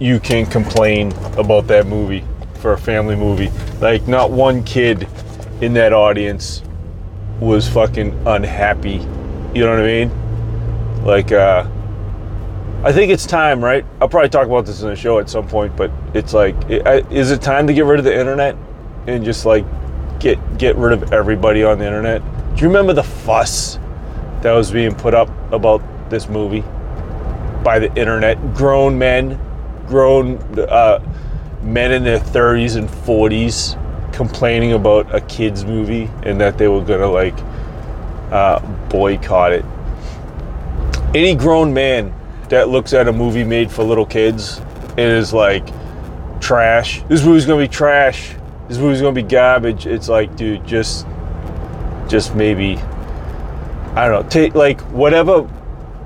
you can complain about that movie for a family movie. Like not one kid in that audience was fucking unhappy. You know what I mean? Like uh I think it's time, right? I'll probably talk about this in the show at some point, but it's like, is it time to get rid of the internet and just like get get rid of everybody on the internet? Do you remember the fuss that was being put up about this movie by the internet? Grown men, grown uh, men in their 30s and 40s complaining about a kids movie and that they were gonna like uh, boycott it. Any grown man that looks at a movie made for little kids and is like trash. This movie's gonna be trash. This movie's gonna be garbage. It's like, dude, just just maybe I don't know, take like whatever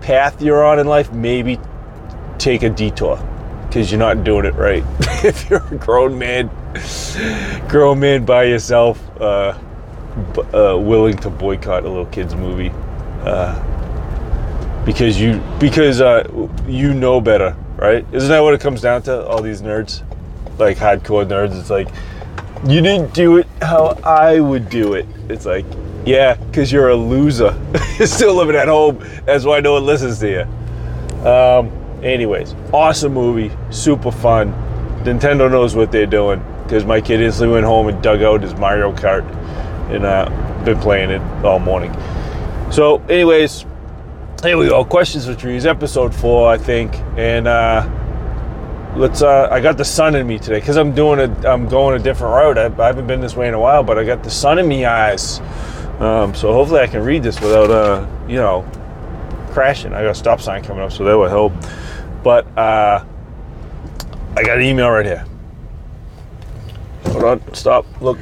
path you're on in life, maybe take a detour because you're not doing it right. if you're a grown man, grown man by yourself, uh, uh, willing to boycott a little kid's movie, uh, because you because uh, you know better, right? Isn't that what it comes down to? All these nerds, like hardcore nerds. It's like you didn't do it how I would do it. It's like Yeah, because you're a loser. you're still living at home. That's why no one listens to you. Um, anyways, awesome movie, super fun. Nintendo knows what they're doing because my kid instantly went home and dug out his Mario Kart and uh, been playing it all morning. So, anyways, here we go. Questions for trees, episode four, I think, and uh, let's. Uh, I got the sun in me today because I'm doing a. I'm going a different route. I, I, haven't been this way in a while, but I got the sun in me eyes. Um, so hopefully I can read this without, uh, you know, crashing. I got a stop sign coming up, so that will help. But uh, I got an email right here. Hold on, stop, look,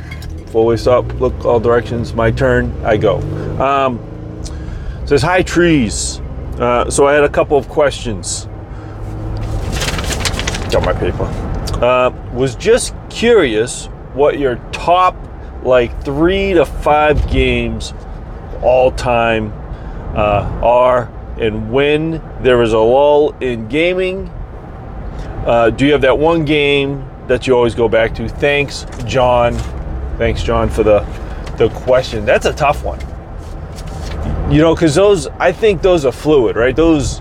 way stop, look all directions. My turn, I go. Um, says hi trees. Uh, so I had a couple of questions. Got my paper. Uh, was just curious what your top like three to five games all time uh, are, and when there is a lull in gaming, uh, do you have that one game that you always go back to? Thanks, John. Thanks, John, for the the question. That's a tough one. You know, because those I think those are fluid, right? Those,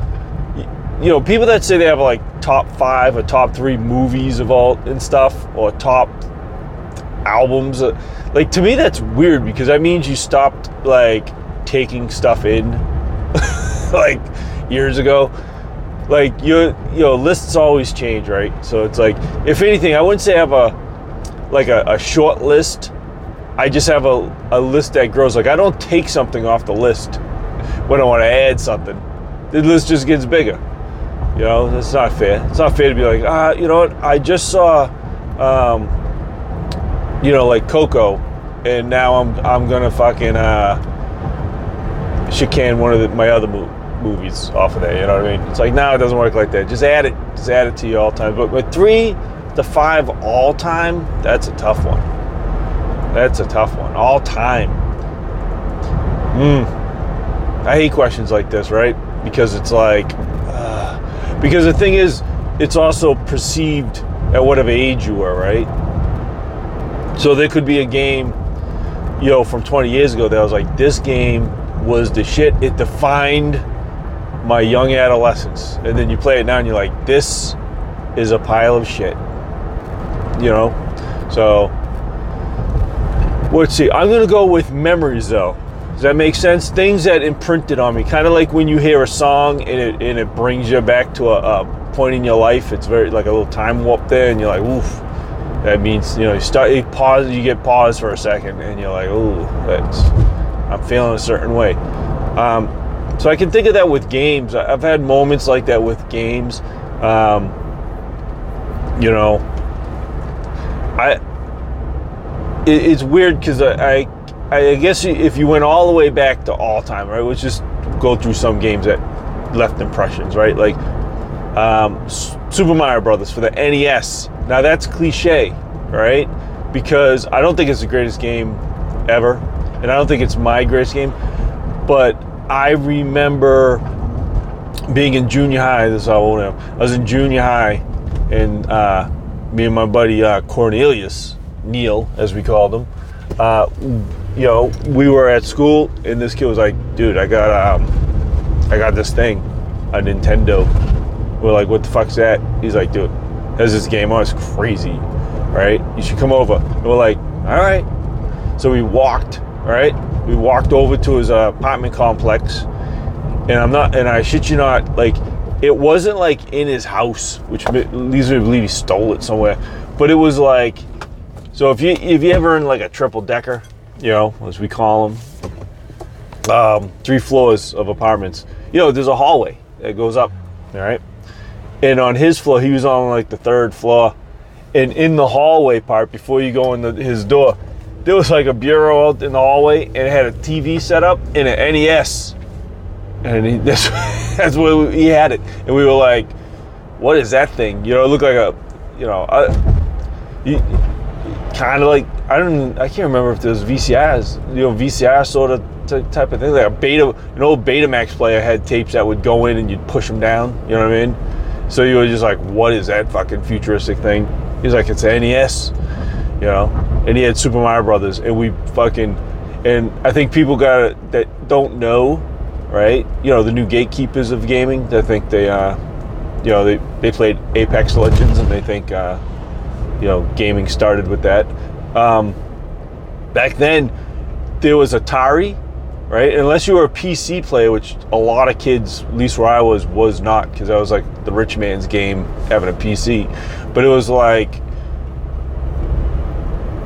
you know, people that say they have like top five or top three movies of all and stuff, or top albums. Uh, like to me, that's weird because that means you stopped like taking stuff in, like years ago. Like you, you know, lists always change, right? So it's like, if anything, I wouldn't say I have a like a, a short list. I just have a, a list that grows. Like I don't take something off the list when I want to add something. The list just gets bigger. You know, it's not fair. It's not fair to be like, ah, you know what? I just saw um, you know, like Coco, and now I'm I'm gonna fucking uh, chicane one of the, my other mo- movies off of there. You know what I mean? It's like now it doesn't work like that. Just add it, just add it to you all time. But with three to five all time, that's a tough one. That's a tough one. All time. Hmm. I hate questions like this, right? Because it's like, because the thing is, it's also perceived at whatever age you were, right? So there could be a game, you know, from 20 years ago that I was like, this game was the shit. It defined my young adolescence. And then you play it now and you're like, this is a pile of shit. You know? So let's see. I'm gonna go with memories though. Does that make sense? Things that imprinted on me, kind of like when you hear a song and it and it brings you back to a, a point in your life. It's very like a little time warp there, and you're like, oof that means you know you start you pause you get paused for a second and you're like ooh, that's i'm feeling a certain way um, so i can think of that with games i've had moments like that with games um, you know i it, it's weird because I, I i guess if you went all the way back to all time right let's just go through some games that left impressions right like um, super mario brothers for the nes now that's cliche, right? Because I don't think it's the greatest game ever, and I don't think it's my greatest game. But I remember being in junior high. This is how old I am. I was in junior high, and uh, me and my buddy uh, Cornelius Neil, as we called him, uh, you know, we were at school, and this kid was like, "Dude, I got um, I got this thing, a Nintendo." We're like, "What the fuck's that?" He's like, "Dude, has this game on. It's crazy, right? You should come over. And we're like, all right. So we walked, right? We walked over to his uh, apartment complex, and I'm not, and I shit you not, like it wasn't like in his house, which leads me to believe he stole it somewhere. But it was like, so if you if you ever in like a triple decker, you know, as we call them, um, three floors of apartments, you know, there's a hallway that goes up, all right and on his floor he was on like the third floor. And in the hallway part before you go in his door there was like a bureau out in the hallway and it had a tv set up and an nes and he, that's, that's where he had it. And we were like what is that thing? You know it looked like a you know kind of like i don't i can't remember if there was vcrs you know vcr sort of type of thing like a beta an old betamax player had tapes that would go in and you'd push them down you know what i mean so you were just like, what is that fucking futuristic thing? He's like, it's NES, you know. And he had Super Mario Brothers, and we fucking, and I think people got that don't know, right? You know, the new gatekeepers of gaming. They think they, uh, you know, they they played Apex Legends and they think, uh, you know, gaming started with that. Um, back then, there was Atari, right? Unless you were a PC player, which a lot of kids, at least where I was, was not, because I was like the rich man's game having a PC. But it was like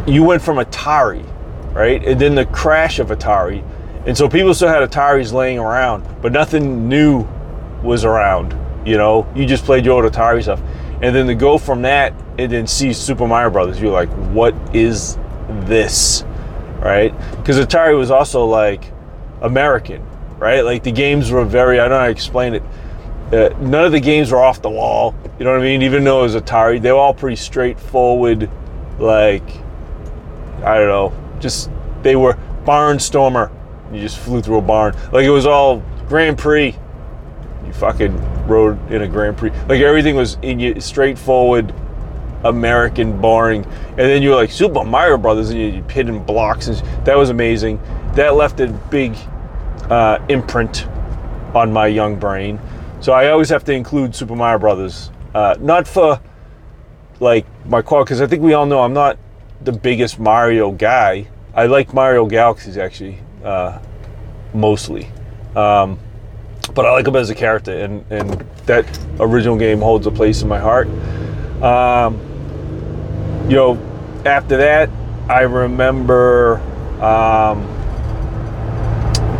you went from Atari, right? And then the crash of Atari. And so people still had Ataris laying around, but nothing new was around. You know, you just played your old Atari stuff. And then to go from that and then see Super Mario Brothers, you're like, what is this? Right? Because Atari was also like American, right? Like the games were very, I don't know how to explain it. Uh, none of the games were off the wall. You know what I mean? Even though it was Atari, they were all pretty straightforward, like, I don't know, just they were barnstormer. You just flew through a barn. Like it was all Grand Prix. You fucking rode in a Grand Prix. Like everything was in you straightforward, American, boring. And then you were like Super Mario Brothers, and you're hitting blocks, and that was amazing. That left a big uh, imprint on my young brain. So I always have to include Super Mario Brothers, uh, not for like my car, because I think we all know I'm not the biggest Mario guy. I like Mario Galaxies actually, uh, mostly. Um, but I like him as a character, and, and that original game holds a place in my heart. Um, you know, after that, I remember um,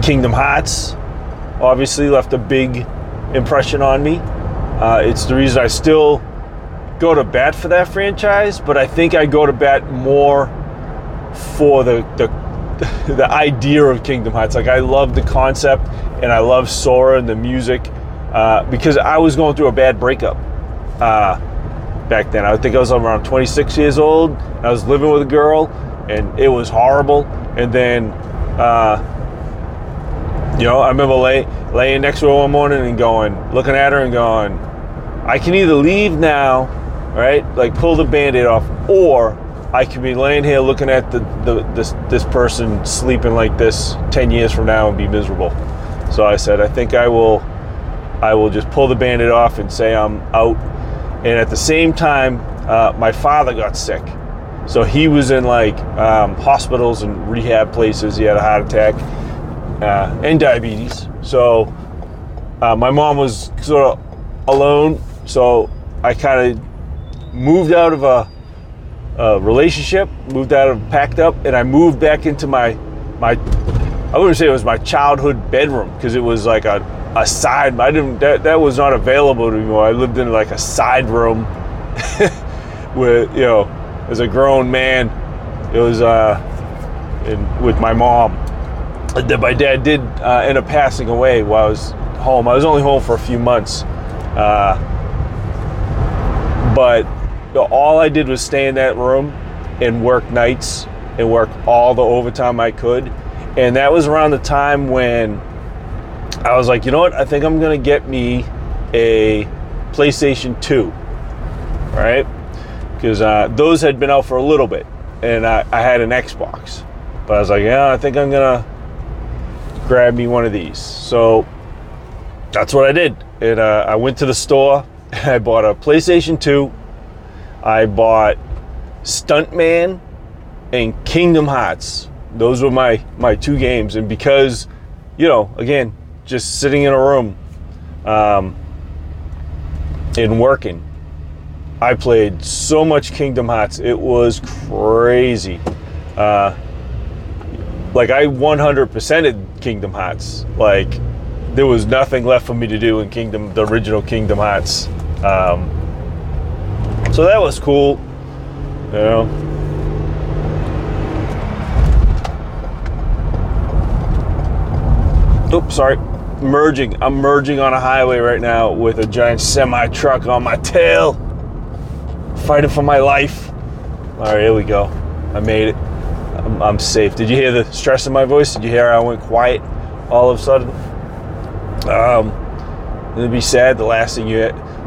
Kingdom Hearts. Obviously, left a big impression on me. Uh, it's the reason I still go to bat for that franchise, but I think I go to bat more for the the, the idea of Kingdom Hearts. Like I love the concept, and I love Sora and the music uh, because I was going through a bad breakup uh, back then. I think I was around 26 years old. I was living with a girl, and it was horrible. And then, uh, you know, I remember lay, laying next to her one morning and going, looking at her and going, I can either leave now right? Like pull the band-aid off, or I could be laying here looking at the, the this this person sleeping like this 10 years from now and be miserable. So I said, I think I will I will just pull the band-aid off and say I'm out. And at the same time, uh, my father got sick. So he was in like um, hospitals and rehab places. He had a heart attack uh, and diabetes. So uh, my mom was sort of alone. So I kind of moved out of a, a, relationship, moved out of packed up, and I moved back into my my. I wouldn't say it was my childhood bedroom because it was like a, a side. I didn't that, that was not available to me. I lived in like a side room with you know as a grown man. It was uh, in, with my mom. My dad did uh, end up passing away while I was home. I was only home for a few months. Uh, but all I did was stay in that room and work nights and work all the overtime I could. And that was around the time when I was like, you know what? I think I'm to get me a PlayStation 2, right? Because uh, those had been out for a little bit and I, I had an Xbox. But I was like, yeah, I think I'm to grab me one of these. So that's what I did. And uh, I went to the store and I bought a PlayStation 2 I bought Stuntman and Kingdom Hearts. Those were my my two games, and because you know, again, just sitting in a room um, and working, I played so much Kingdom Hearts. It was crazy. Uh, like I 100%ed Kingdom Hearts. Like there was nothing left for me to do in Kingdom, the original Kingdom Hearts. Um, so that was cool. You know. Oops, sorry. Merging. I'm merging on a highway right now with a giant semi truck on my tail. Fighting for my life. All right, here we go. I made it. I'm, I'm safe. Did you hear the stress in my voice? Did you hear I went quiet all of a sudden? Um, it'd be sad. The last thing you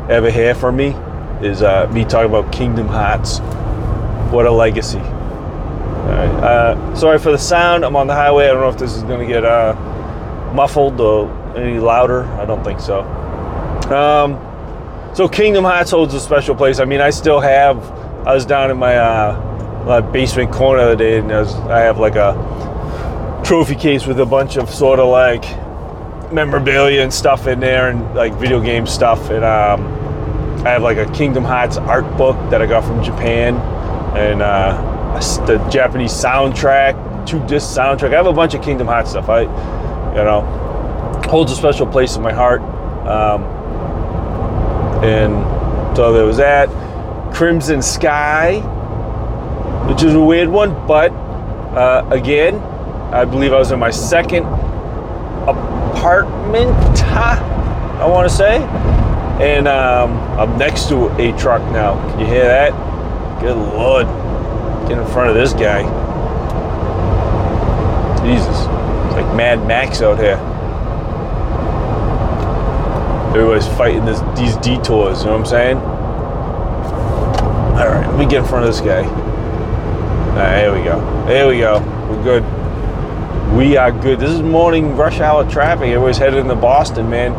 ever hear from me is uh, me talking about Kingdom Hearts. What a legacy. Uh, sorry for the sound. I'm on the highway. I don't know if this is going to get uh, muffled or any louder. I don't think so. Um, so Kingdom Hearts holds a special place. I mean, I still have. I was down in my, uh, my basement corner the day, and I, was, I have like a trophy case with a bunch of sort of like memorabilia and stuff in there, and like video game stuff. And um, I have like a Kingdom Hearts art book that I got from Japan, and uh, the Japanese soundtrack, two disc soundtrack. I have a bunch of Kingdom Hearts stuff. I, you know, holds a special place in my heart. Um, and so there was that. Crimson Sky, which is a weird one, but uh, again, I believe I was in my second apartment, I want to say, and um, I'm next to a truck now. Can you hear that? Good lord, get in front of this guy. Jesus, it's like Mad Max out here. Everybody's fighting this, these detours, you know what I'm saying? All right, let me get in front of this guy. All right, here we go. There we go. We're good. We are good. This is morning rush hour traffic. Everybody's headed into Boston, man.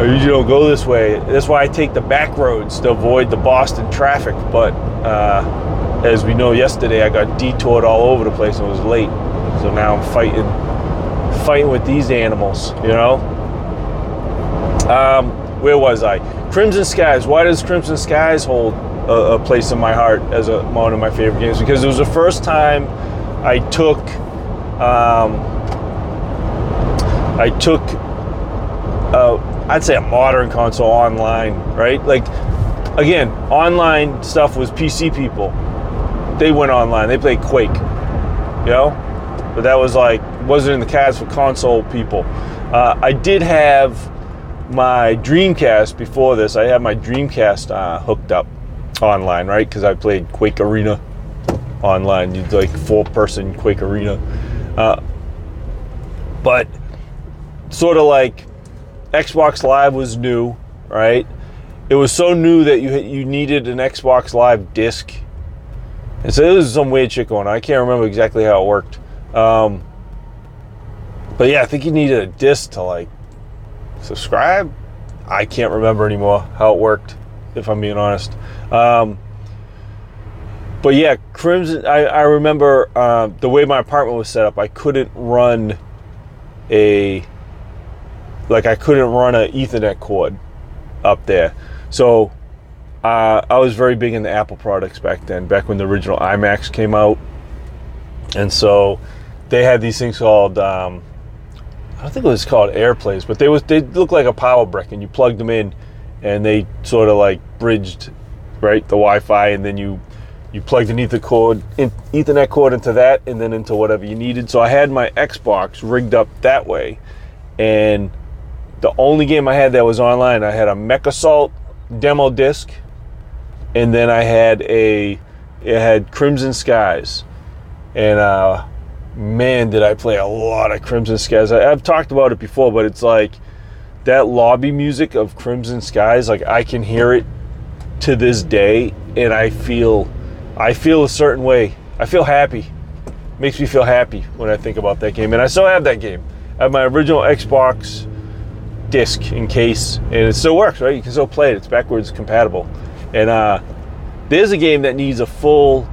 I usually don't go this way. That's why I take the back roads to avoid the Boston traffic. But uh, as we know, yesterday I got detoured all over the place and was late. So now I'm fighting, fighting with these animals. You know. Um, where was I? Crimson Skies. Why does Crimson Skies hold a, a, place in my heart as a, one of my favorite games? Because it was the first time I took, um, I took, uh, I'd say a modern console online, right? Like, again, online stuff was PC people. They went online. They played Quake, you know, but that was like wasn't in the cards for console people. Uh, I did have my Dreamcast before this, I had my Dreamcast uh, hooked up online, right? Because I played Quake Arena online, You'd like four person Quake Arena. Uh, but sort of like Xbox Live was new, right? It was so new that you you needed an Xbox Live disc, and so this is some weird shit going on. I can't remember exactly how it worked, um, but yeah, I think you needed a disc to like subscribe. I can't remember anymore how it worked, if I'm being honest. Um, but yeah, Crimson. I, I remember uh, the way my apartment was set up. I couldn't run a like I couldn't run an Ethernet cord up there. So uh, I was very big in the Apple products back then, back when the original iMacs came out, and so they had these things called um, I don't think it was called AirPlays, but they was they looked like a power brick, and you plugged them in, and they sort of like bridged, right, the Wi-Fi, and then you you plugged an Ether cord, in, Ethernet cord into that, and then into whatever you needed. So I had my Xbox rigged up that way, and the only game I had that was online, I had a Mech Assault demo disc, and then I had a it had Crimson Skies, and uh, man, did I play a lot of Crimson Skies. I, have talked about it before, but it's like that lobby music of Crimson Skies, like I can hear it to this day, and I feel, I feel a certain way. I feel happy. Makes me feel happy when I think about that game, and I still have that game. I have my original Xbox disc in case, and it still works, right? You can still play it. It's backwards compatible, and uh, there's a game that needs a full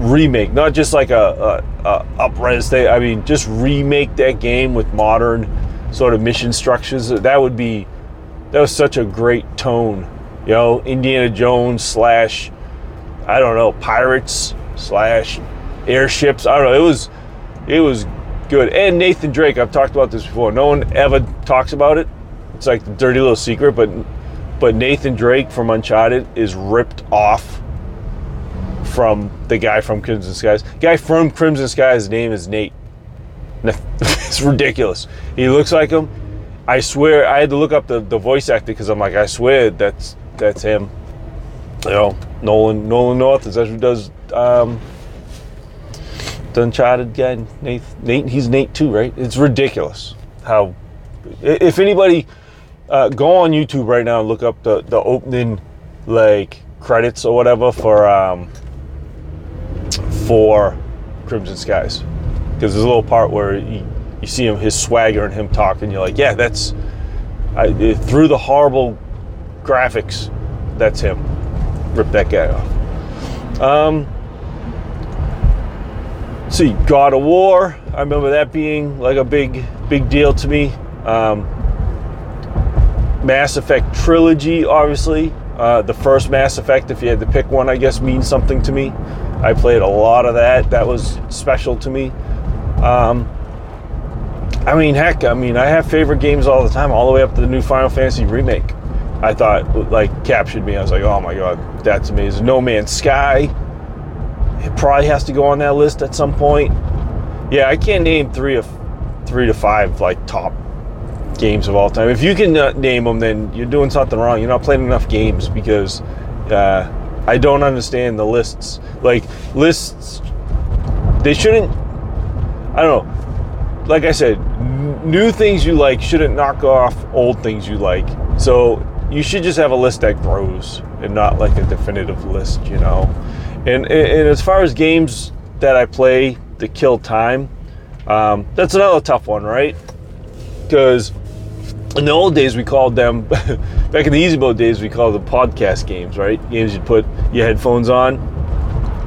remake, not just like a, a, a upres thing. I mean, just remake that game with modern sort of mission structures. That would be that was such a great tone. You know, Indiana Jones slash I don't know pirates slash airships. I don't know. It was it was good. And Nathan Drake. I've talked about this before. No one ever talks about it. It's like the dirty little secret, but but Nathan Drake from Uncharted is ripped off from the guy from Crimson Skies. Guy from Crimson Skies' name is Nate. it's ridiculous. He looks like him. I swear, I had to look up the, the voice actor because I'm like, I swear that's that's him. You know, Nolan Nolan North is that who does um, the Uncharted guy. Nate, Nate, he's Nate too, right? It's ridiculous how. If anybody, uh, go on YouTube right now and look up the the opening like credits or whatever for um, for Crimson Skies because there's a little part where you, you see him, his swagger and him talk, and you're like, yeah, that's I, through the horrible graphics, that's him. Rip that guy off. Um, see, God of War. I remember that being like a big, big deal to me. Um, Mass Effect trilogy, obviously. Uh, the first Mass Effect, if you had to pick one, I guess means something to me. I played a lot of that. That was special to me. Um, I mean, heck, I mean, I have favorite games all the time, all the way up to the new Final Fantasy remake. I thought like captured me. I was like, oh my god, that's amazing. No Man's Sky. It probably has to go on that list at some point. Yeah, I can't name three of three to five like top games of all time. If you can uh, name them, then you're doing something wrong. You're not playing enough games because uh, I don't understand the lists. Like lists, they shouldn't. I don't know. Like I said, n- new things you like shouldn't knock off old things you like. So you should just have a list that grows and not like a definitive list, you know. And and as far as games that I play to kill time, um, that's another tough one, right? Because in the old days we called them back in the easy mode days we called them podcast games right? Games you'd put your headphones on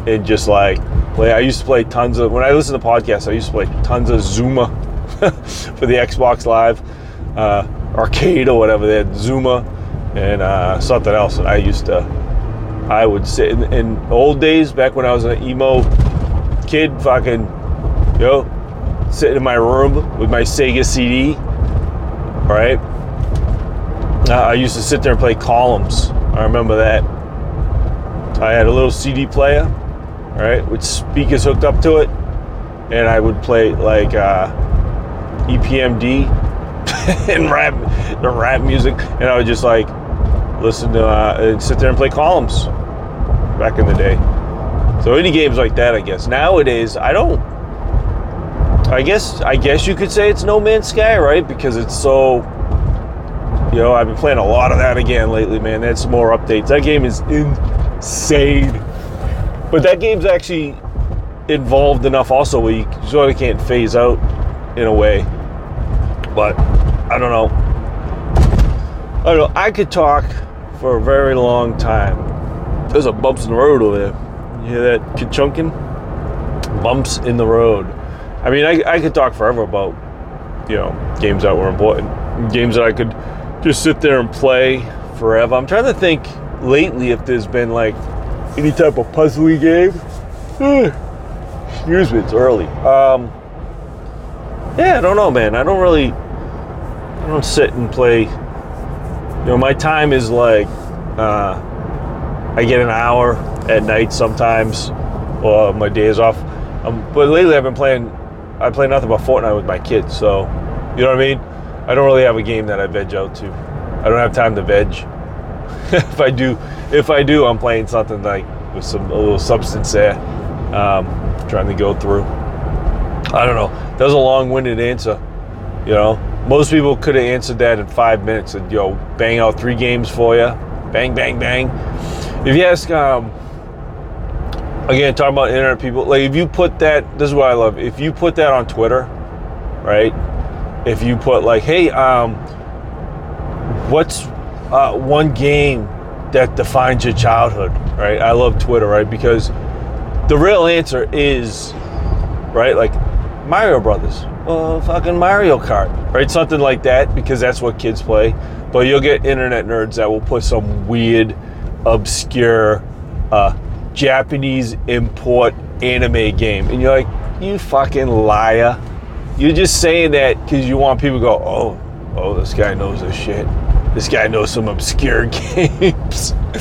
and just like play i used to play tons of when i listen to podcasts i used to play tons of zuma for the xbox live uh, arcade or whatever they had zuma and uh, something else and i used to i would sit in, in old days back when i was an emo kid fucking yo sitting in my room with my sega cd right? Uh, I used to sit there and play columns. I remember that. I had a little CD player, right, with speakers hooked up to it, and I would play like uh, EPMD and rap, the rap music, and I would just like listen to uh, and sit there and play columns back in the day. So any games like that, I guess. Nowadays, I don't I guess I guess you could say it's No Man's Sky, right? Because it's so you know, I've been playing a lot of that again lately, man. That's more updates. That game is insane. But that game's actually involved enough also where you sort of can't phase out in a way. But I don't know. I don't know. I could talk for a very long time. There's a bumps in the road over there. You hear that chunking? Bumps in the road. I mean, I, I could talk forever about, you know, games that were important, games that I could just sit there and play forever. I'm trying to think lately if there's been like any type of puzzly game. Excuse me, it's early. Um, yeah, I don't know, man. I don't really, I don't sit and play. You know, my time is like, uh, I get an hour at night sometimes, or my days off. Um, but lately I've been playing I play nothing but Fortnite with my kids, so you know what I mean. I don't really have a game that I veg out to. I don't have time to veg. if I do, if I do, I'm playing something like with some a little substance there, um, trying to go through. I don't know. That was a long-winded answer. You know, most people could have answered that in five minutes and yo, bang out three games for you, bang, bang, bang. If you ask um, again talking about internet people like if you put that this is what i love if you put that on twitter right? If you put like hey um what's uh, one game that defines your childhood right? I love twitter right? Because the real answer is right? Like mario brothers. Well fucking mario kart right? Something like that because that's what kids play. But you'll get internet nerds that will put some weird obscure uh, Japanese import anime game. And you're like, you fucking liar. You're just saying that because you want people to go, oh, oh, this guy knows this shit. This guy knows some obscure games.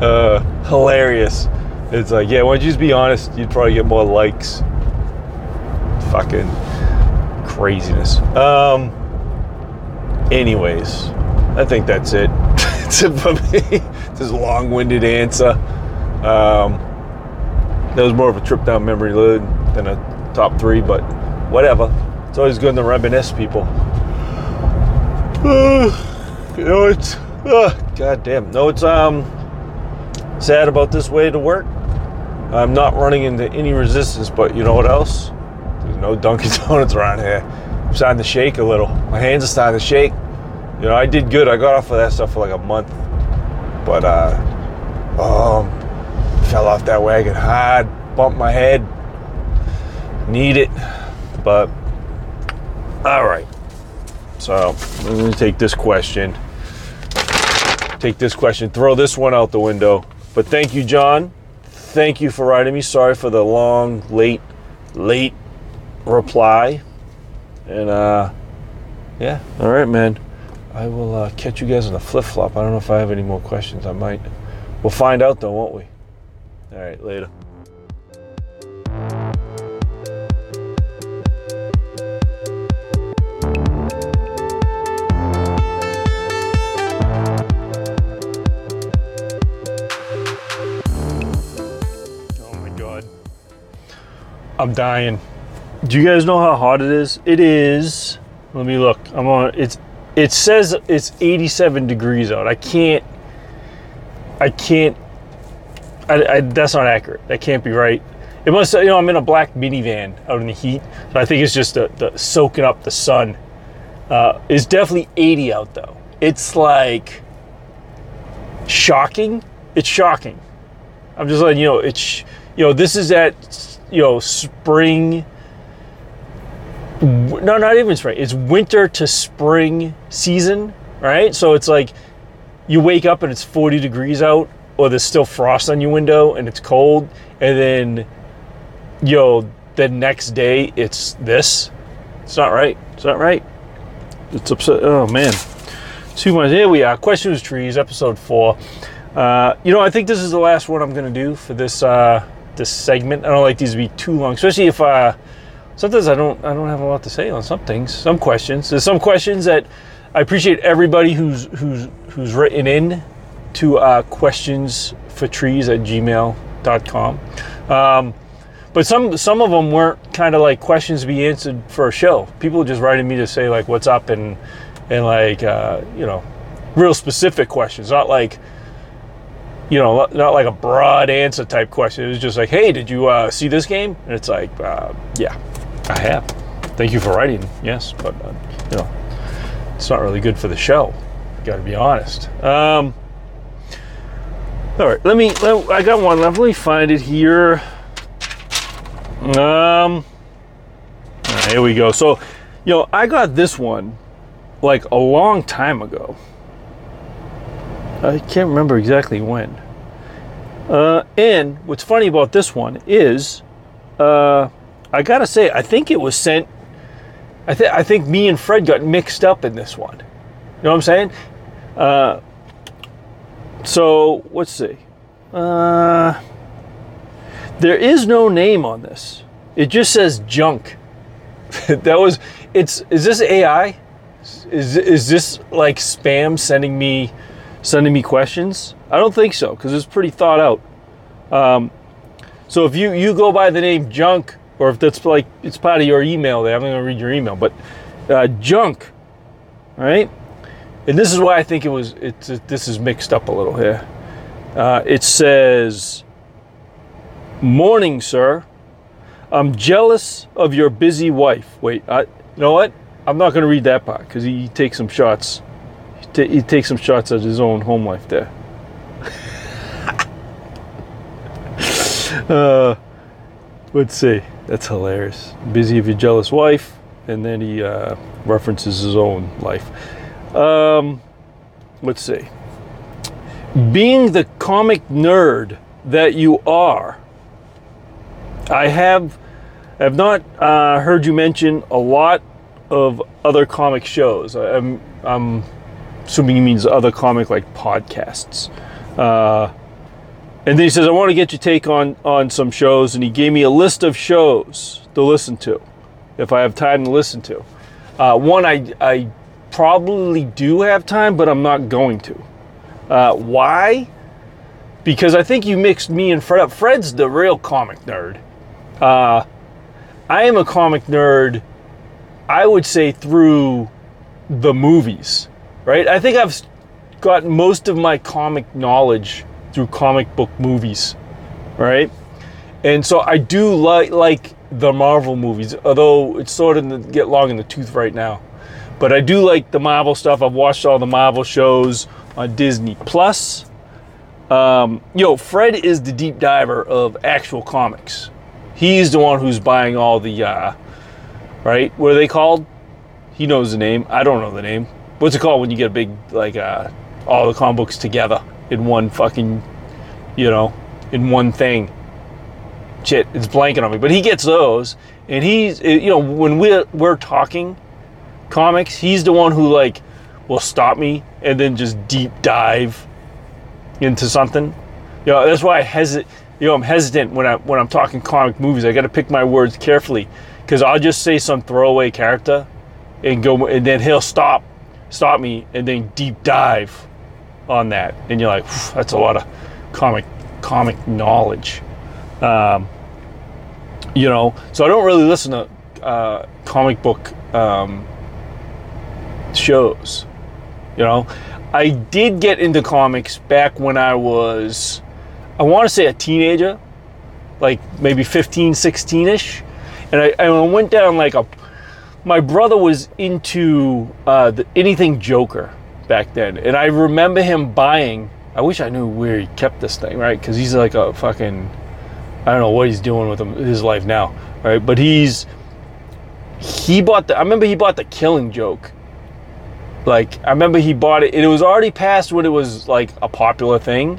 uh, hilarious. It's like, yeah, why don't you just be honest? You'd probably get more likes. Fucking craziness. Um. Anyways, I think that's it. that's it for me. This long-winded answer. Um, that was more of a trip down memory lane than a top three, but whatever. It's always good to reminisce, people. You know, it's uh, god damn. No, it's um sad about this way to work. I'm not running into any resistance, but you know what else? There's no Dunkin' Donuts around here. I'm starting to shake a little. My hands are starting to shake. You know, I did good. I got off of that stuff for like a month, but uh, um, fell off that wagon hard, bumped my head. Need it, but all right. So I'm gonna take this question. Take this question. Throw this one out the window. But thank you, John. Thank you for writing me. Sorry for the long, late, late reply. And uh, yeah, all right, man. I will uh, catch you guys on the flip flop. I don't know if I have any more questions. I might. We'll find out though, won't we? All right, later. Oh my god. I'm dying. Do you guys know how hot it is? It is. Let me look. I'm on. It's. It says it's 87 degrees out. I can't. I can't. I, I, that's not accurate. That can't be right. It must. You know, I'm in a black minivan out in the heat, so I think it's just the, the soaking up the sun. Uh, it's definitely 80 out though. It's like shocking. It's shocking. I'm just letting you know. It's you know this is at you know spring no not even spring it's winter to spring season right so it's like you wake up and it's 40 degrees out or there's still frost on your window and it's cold and then yo, the next day it's this. It's not right. It's not right. It's upset oh man. Two months here we are. Questions trees episode four. Uh, you know i think this is the last one i'm to do for this uh, this segment. I don't like these to be too long especially if uh, sometimes I don't I don't have a lot to say on some things, some questions. There's some questions that I appreciate everybody who's who's who's written in to uh, questions for trees at gmail.com. Um, but some some of them weren't kind of like questions to be answered for a show. People just writing me to say like what's up and and like uh, you know real specific questions, not like you know, not like a broad answer type question. It was just like, hey, did you uh, see this game? And it's like, uh, yeah, I have. Thank you for writing. Yes, but uh, you know, it's not really good for the show. Got to be honest. Um, all right, let me. I got one. Let me find it here. Um, right, here we go. So, you know, I got this one like a long time ago. I can't remember exactly when. Uh, and what's funny about this one is, uh, I gotta say, I think it was sent. I think I think me and Fred got mixed up in this one. You know what I'm saying? Uh, so let's see. Uh, there is no name on this. It just says junk. that was. It's. Is this AI? Is is this like spam sending me sending me questions? I don't think so because it's pretty thought out. Um, so if you you go by the name junk or if that's like it's part of your email there, I'm to read your email, but uh, junk, right? And this is why I think it was. It's it, this is mixed up a little here. Uh, it says, "Morning, sir. I'm jealous of your busy wife." Wait, I, you know what? I'm not going to read that part because he, he takes some shots. He, t- he takes some shots at his own home life there. uh, let's see. That's hilarious. Busy of your jealous wife, and then he uh, references his own life. Um, let's see. Being the comic nerd that you are, I have have not uh, heard you mention a lot of other comic shows. I'm, I'm assuming he means other comic like podcasts. Uh, and then he says, I want to get your take on, on some shows. And he gave me a list of shows to listen to if I have time to listen to. Uh, one, I, I probably do have time, but I'm not going to. Uh, why? Because I think you mixed me and Fred up. Fred's the real comic nerd. Uh, I am a comic nerd, I would say, through the movies, right? I think I've got most of my comic knowledge through comic book movies, right? And so I do like like the Marvel movies, although it's sort of get long in the tooth right now. But I do like the Marvel stuff. I've watched all the Marvel shows on Disney Plus. Um, yo, Fred is the deep diver of actual comics. He's the one who's buying all the, uh, right? What are they called? He knows the name. I don't know the name. What's it called when you get a big, like, uh, all the comic books together in one fucking, you know, in one thing? Shit, it's blanking on me. But he gets those, and he's, you know, when we're we're talking comics, he's the one who like will stop me and then just deep dive into something. You know, that's why I hesitate. You know, I'm hesitant when I when I'm talking comic movies. I got to pick my words carefully because I'll just say some throwaway character and go, and then he'll stop, stop me, and then deep dive on that, and you're like, that's a lot of comic comic knowledge. Um, you know, so I don't really listen to uh, comic book um, shows. You know, I did get into comics back when I was, I want to say a teenager, like maybe 15, 16 ish. And I, I went down like a, my brother was into uh, the, anything Joker back then. And I remember him buying, I wish I knew where he kept this thing, right? Because he's like a fucking, I don't know what he's doing with him, his life now, right? But he's, he bought the, I remember he bought the killing joke like I remember he bought it, and it was already past when it was like a popular thing.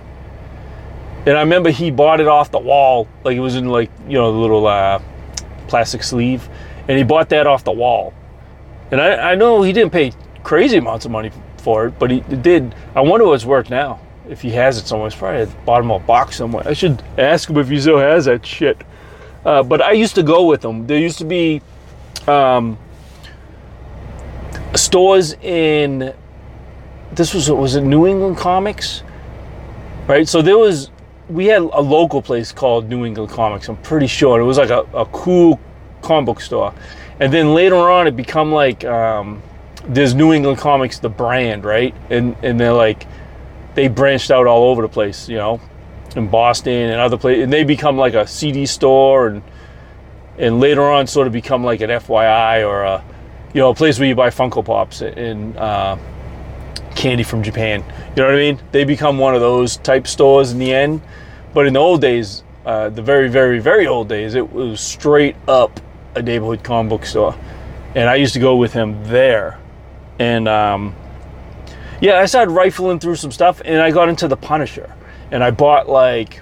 And I remember he bought it off the wall, like it was in like you know the little uh, plastic sleeve, and he bought that off the wall. And I, I know he didn't pay crazy amounts of money for it, but he did. I wonder what's worth now. If he has it somewhere, it's probably at the bottom of a box somewhere. I should ask him if he still has that shit. Uh, but I used to go with him. There used to be um, stores in this was was it New England Comics, right? So there was we had a local place called New England Comics. I'm pretty sure it was like a, a cool comic book store, and then later on it become like um, there's New England Comics the brand, right? And and they're like they branched out all over the place, you know, in Boston and other places, and they become like a CD store and and later on sort of become like an FYE or a you know, a place where you buy Funko Pops and uh, candy from Japan. You know what I mean? They become one of those type stores in the end. But in the old days, uh, the very, very, very old days, it was straight up a neighborhood comic book store. And I used to go with him there. And um, yeah, I started rifling through some stuff and I got into the Punisher. And I bought like,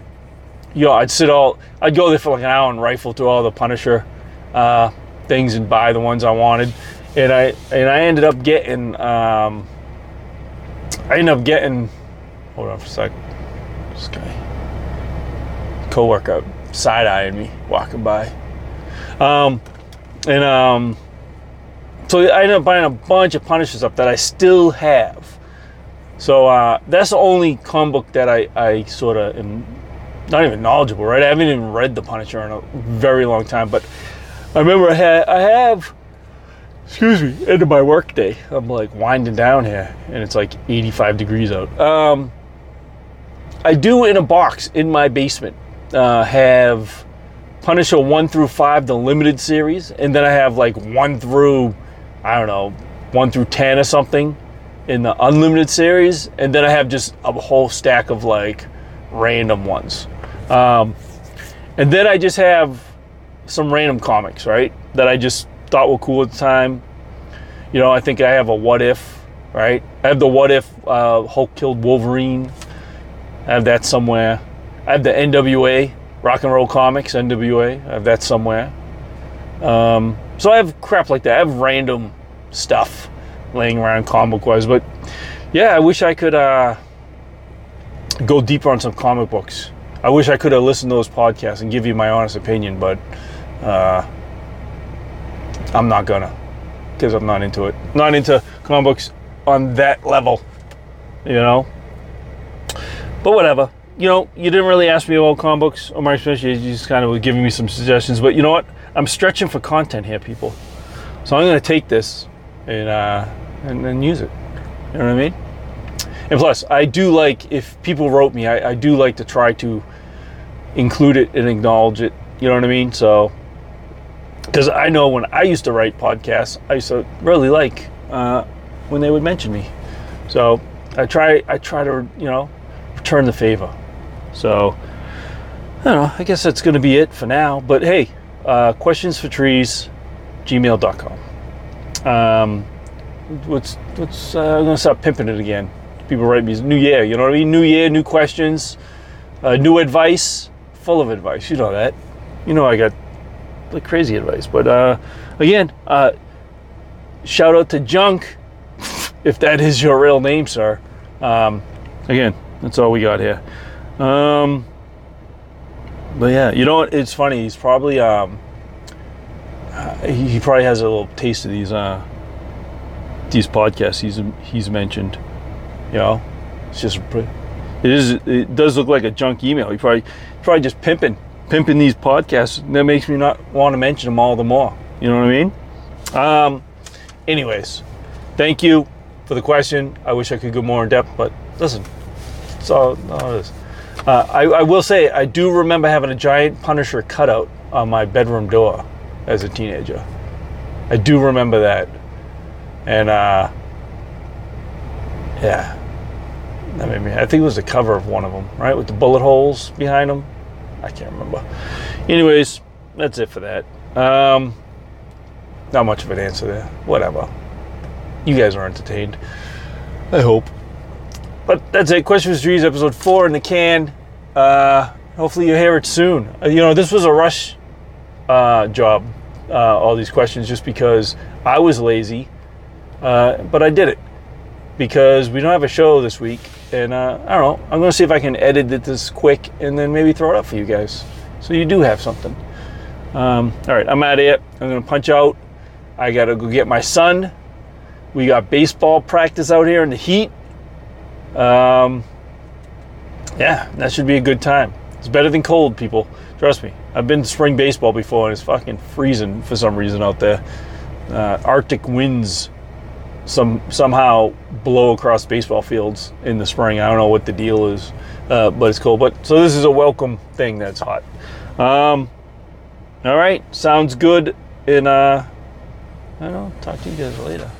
you know, I'd sit all, I'd go there for like an hour and rifle through all the Punisher uh, things and buy the ones I wanted and I and I ended up getting um, I ended up getting hold on for a sec. This guy co-worker side eyeing me walking by. Um, and um, so I ended up buying a bunch of Punishers up that I still have. So uh, that's the only comic book that I, I sort of am not even knowledgeable, right? I haven't even read The Punisher in a very long time, but I remember I, had, I have excuse me, end of my work day. I'm like winding down here, and it's like 85 degrees out. Um, I do in a box in my basement uh, have Punisher one through five, the limited series, and then I have like one through I don't know one through ten or something in the unlimited series, and then I have just a whole stack of like random ones. Um, and then I just have some random comics, right? That I just thought were cool at the time. You know, I think I have a what if, right? I have the what if uh, Hulk killed Wolverine. I have that somewhere. I have the NWA, Rock and Roll Comics, NWA. I have that somewhere. Um, so I have crap like that. I have random stuff laying around comic wise. But yeah, I wish I could uh, go deeper on some comic books. I wish I could have listened to those podcasts and give you my honest opinion, but uh, I'm not gonna because I'm not into it. Not into comic books on that level, you know. But whatever. You know, you didn't really ask me about comic books or my experience. You just kind of were giving me some suggestions. But you know what? I'm stretching for content here, people. So I'm to take this and uh, and, and use it. You know what I mean? And plus, I do like if people wrote me. I, I do like to try to include it and acknowledge it. You know what I mean? So, because I know when I used to write podcasts, I used to really like uh, when they would mention me. So I try, I try to, you know, return the favor. So I don't know. I guess that's going to be it for now. But hey, uh, questions for trees, gmail.com. Um, what's what's uh, I'm gonna stop pimping it again. People write me new year. You know what I mean? New year, new questions, uh, new advice. Full of advice. You know that. You know I got like crazy advice. But uh, again, uh, shout out to Junk, if that is your real name, sir. Um, again, that's all we got here. Um, but yeah, you know what? It's funny. He's probably um, uh, he, probably has a little taste of these uh, these podcasts he's he's mentioned. You know, it's just it is it does look like a junk email. He probably probably just pimping pimping these podcasts. That makes me not want to mention them all the more. You know what I mean? Um, anyways, thank you for the question. I wish I could go more in depth, but listen, it's all, all it is. Uh, I, I will say I do remember having a giant Punisher cutout on my bedroom door as a teenager. I do remember that. And uh, yeah, made me. I think it was the cover of one of them, right, with the bullet holes behind them. I can't remember. Anyways, that's it for that. Um, not much of an answer there. Whatever. You guys are entertained. I hope. But that's it. Questions Trees episode four in the can. Uh, hopefully you hear it soon. Uh, you know, this was a rush uh, job. Uh, all these questions just because I was lazy, uh, but I did it because we don't have a show this week, and uh, I don't know. I'm going to see if I can edit it this quick and then maybe throw it up for you guys, so you do have something. Um, all right, I'm out of here. I'm going to punch out. I got to go get my son. We got baseball practice out here in the heat. Um, yeah, that should be a good time. It's better than cold, people. Trust me. I've been to spring baseball before, and it's fucking freezing for some reason out there. Uh, Arctic winds some somehow blow across baseball fields in the spring. I don't know what the deal is, uh, but it's cool. But so this is a welcome thing that's hot. Um, all right, sounds good. And uh, I don't know. Talk to you guys later.